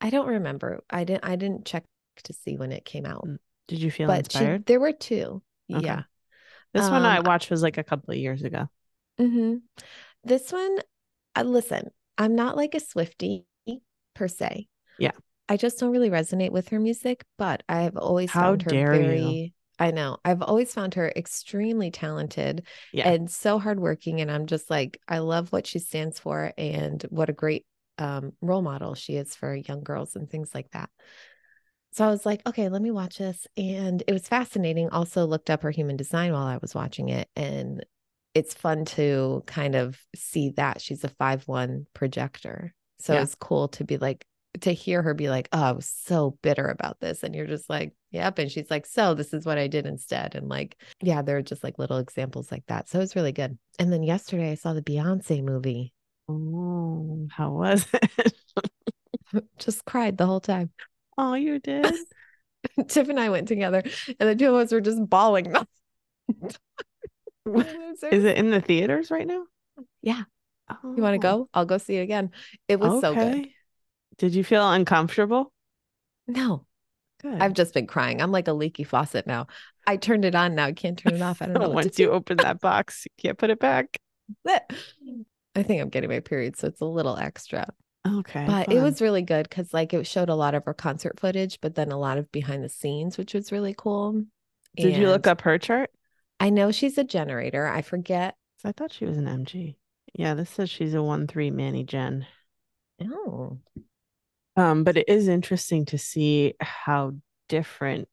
I don't remember. I didn't I didn't check to see when it came out. Mm. Did you feel but inspired? She, there were two. Okay. Yeah. This um, one I watched was like a couple of years ago. Mm-hmm. This one uh, listen, I'm not like a Swifty per se. Yeah. I just don't really resonate with her music, but I have always How found her very you? I know. I've always found her extremely talented yeah. and so hardworking. And I'm just like, I love what she stands for and what a great um, role model she is for young girls and things like that. So I was like, okay, let me watch this. And it was fascinating. Also looked up her human design while I was watching it. And it's fun to kind of see that she's a five one projector. So yeah. it's cool to be like to hear her be like, "Oh, I was so bitter about this," and you're just like, "Yep." And she's like, "So this is what I did instead." And like, yeah, there are just like little examples like that. So it's really good. And then yesterday I saw the Beyonce movie. Oh, how was it? just cried the whole time. Oh, you did. Tiff and I went together, and the two of us were just bawling. Is it in the theaters right now? Yeah. Oh. You want to go? I'll go see it again. It was okay. so good. Did you feel uncomfortable? No. Good. I've just been crying. I'm like a leaky faucet now. I turned it on now. I can't turn it off. I don't know. Once you open that box, you can't put it back. I think I'm getting my period, so it's a little extra. Okay. But fun. it was really good because like it showed a lot of her concert footage, but then a lot of behind the scenes, which was really cool. Did and you look up her chart? I know she's a generator. I forget. I thought she was an MG. Yeah, this says she's a one three Manny Gen. Oh. Um, but it is interesting to see how different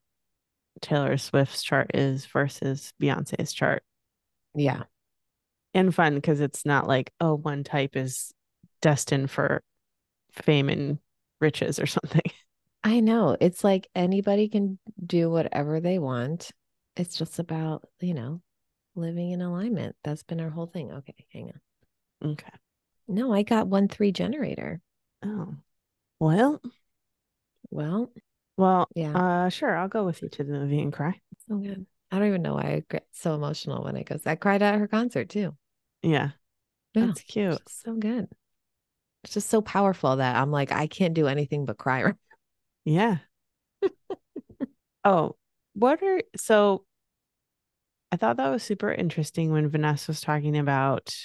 Taylor Swift's chart is versus Beyonce's chart. Yeah. And fun because it's not like, oh, one type is destined for fame and riches or something. I know. It's like anybody can do whatever they want it's just about, you know, living in alignment. That's been our whole thing. Okay, hang on. Okay. No, I got one three generator. Oh. Well. Well. Well, yeah. Uh sure, I'll go with you to the movie and cry. So good. I don't even know why I get so emotional when it goes. I cried at her concert too. Yeah. That's cute. So good. It's just so powerful that I'm like, I can't do anything but cry. Yeah. oh, what are so I thought that was super interesting when Vaness was talking about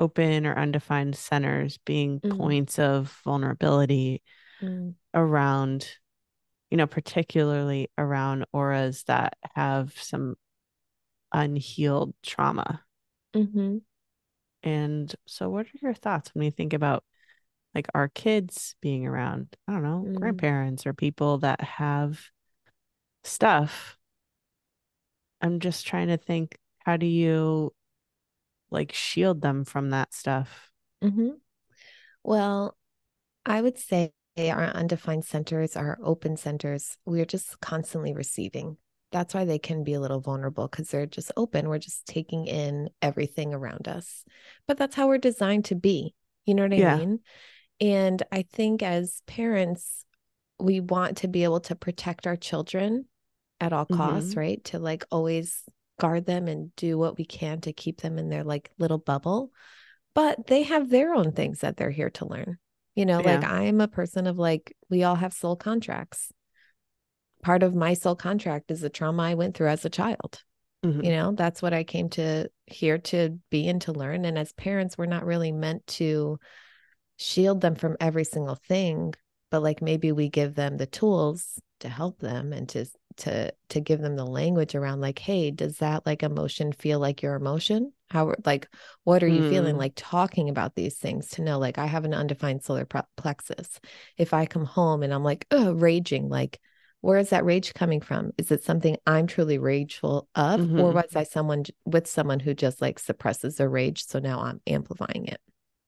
open or undefined centers being mm. points of vulnerability mm. around, you know, particularly around auras that have some unhealed trauma. Mm-hmm. And so, what are your thoughts when we think about like our kids being around, I don't know, mm. grandparents or people that have stuff i'm just trying to think how do you like shield them from that stuff? Mm-hmm. well i would say our undefined centers our open centers. We're just constantly receiving. That's why they can be a little vulnerable because they're just open. We're just taking in everything around us. But that's how we're designed to be. You know what i yeah. mean? And i think as parents we want to be able to protect our children at all costs, mm-hmm. right? To like always guard them and do what we can to keep them in their like little bubble. But they have their own things that they're here to learn. You know, yeah. like I'm a person of like, we all have soul contracts. Part of my soul contract is the trauma I went through as a child. Mm-hmm. You know, that's what I came to here to be and to learn. And as parents, we're not really meant to shield them from every single thing, but like maybe we give them the tools to help them and to to to give them the language around like hey does that like emotion feel like your emotion how like what are you mm. feeling like talking about these things to know like i have an undefined solar plexus if i come home and i'm like oh raging like where is that rage coming from is it something i'm truly rageful of mm-hmm. or was i someone with someone who just like suppresses their rage so now i'm amplifying it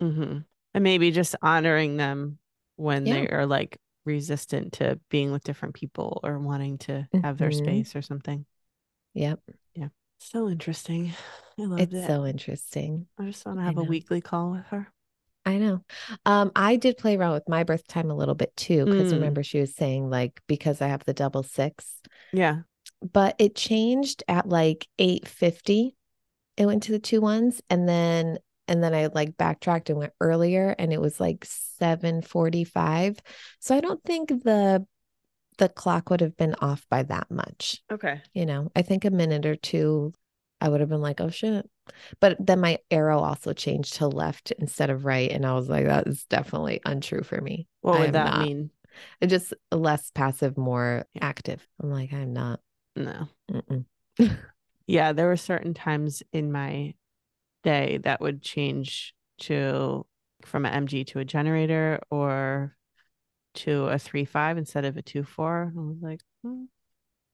mm-hmm. and maybe just honoring them when yeah. they are like resistant to being with different people or wanting to have mm-hmm. their space or something. Yep. Yeah. So interesting. I love it's it. so interesting. I just want to have a weekly call with her. I know. Um, I did play around with my birth time a little bit too, because mm. remember she was saying like because I have the double six. Yeah. But it changed at like 850. It went to the two ones. And then and then I like backtracked and went earlier and it was like 7:45. So I don't think the the clock would have been off by that much. Okay. You know, I think a minute or two I would have been like, "Oh shit." But then my arrow also changed to left instead of right and I was like that is definitely untrue for me. What would that not. mean? Just less passive, more yeah. active. I'm like, I'm not. No. yeah, there were certain times in my day that would change to from an MG to a generator or to a three five instead of a two four. I was like, hmm.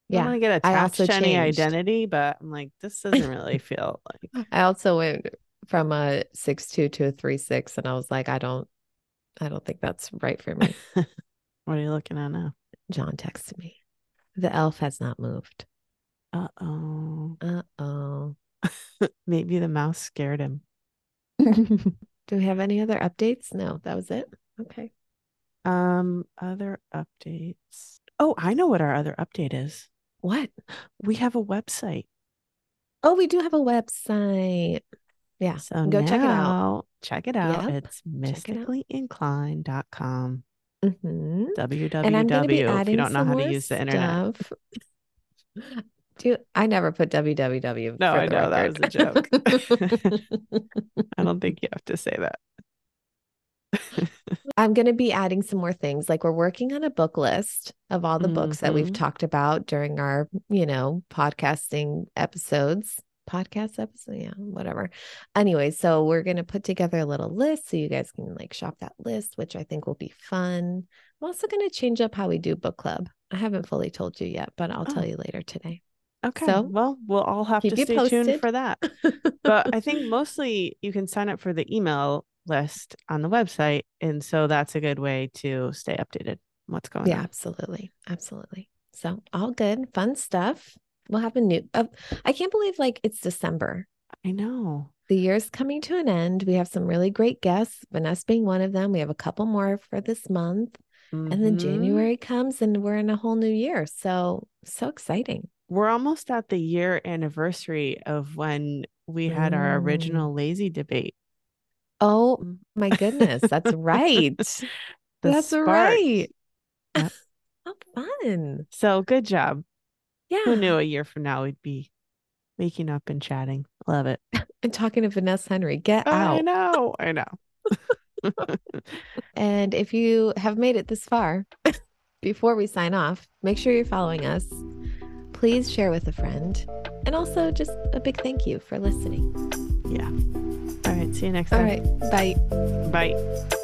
yeah, I want to get attached to any identity, but I'm like, this doesn't really feel like. I also went from a six two to a three six, and I was like, I don't, I don't think that's right for me. what are you looking at now? John texted me. The elf has not moved. Uh oh. Uh oh. Maybe the mouse scared him. Do we have any other updates? No, that was it. Okay. Um, other updates. Oh, I know what our other update is. What? We have a website. Oh, we do have a website. Yeah. So go check it out. Check it out. Yep. It's mysticallyinclined.com. Mm-hmm. www. If you don't know how to use the internet. Do you, I never put www. No, I know record. that was a joke. I don't think you have to say that. I'm going to be adding some more things. Like we're working on a book list of all the mm-hmm. books that we've mm-hmm. talked about during our, you know, podcasting episodes. Podcast episode, yeah, whatever. Anyway, so we're going to put together a little list so you guys can like shop that list, which I think will be fun. I'm also going to change up how we do book club. I haven't fully told you yet, but I'll oh. tell you later today. Okay. So well, we'll all have to stay posted. tuned for that. but I think mostly you can sign up for the email list on the website. And so that's a good way to stay updated what's going yeah, on. Yeah, absolutely. Absolutely. So all good, fun stuff. We'll have a new uh, I can't believe like it's December. I know. The year's coming to an end. We have some really great guests, Vaness being one of them. We have a couple more for this month. Mm-hmm. And then mm-hmm. January comes and we're in a whole new year. So so exciting we're almost at the year anniversary of when we had mm. our original lazy debate. Oh my goodness, that's right. that's spark. right. Yep. How fun. So good job. Yeah. Who knew a year from now we'd be waking up and chatting? Love it. and talking to Vaness Henry. Get out. I know. I know. and if you have made it this far, before we sign off, make sure you're following us please share with a friend. And also just a big thank you for listening. Yeah. All right. See you next time. All right. Bye. Bye.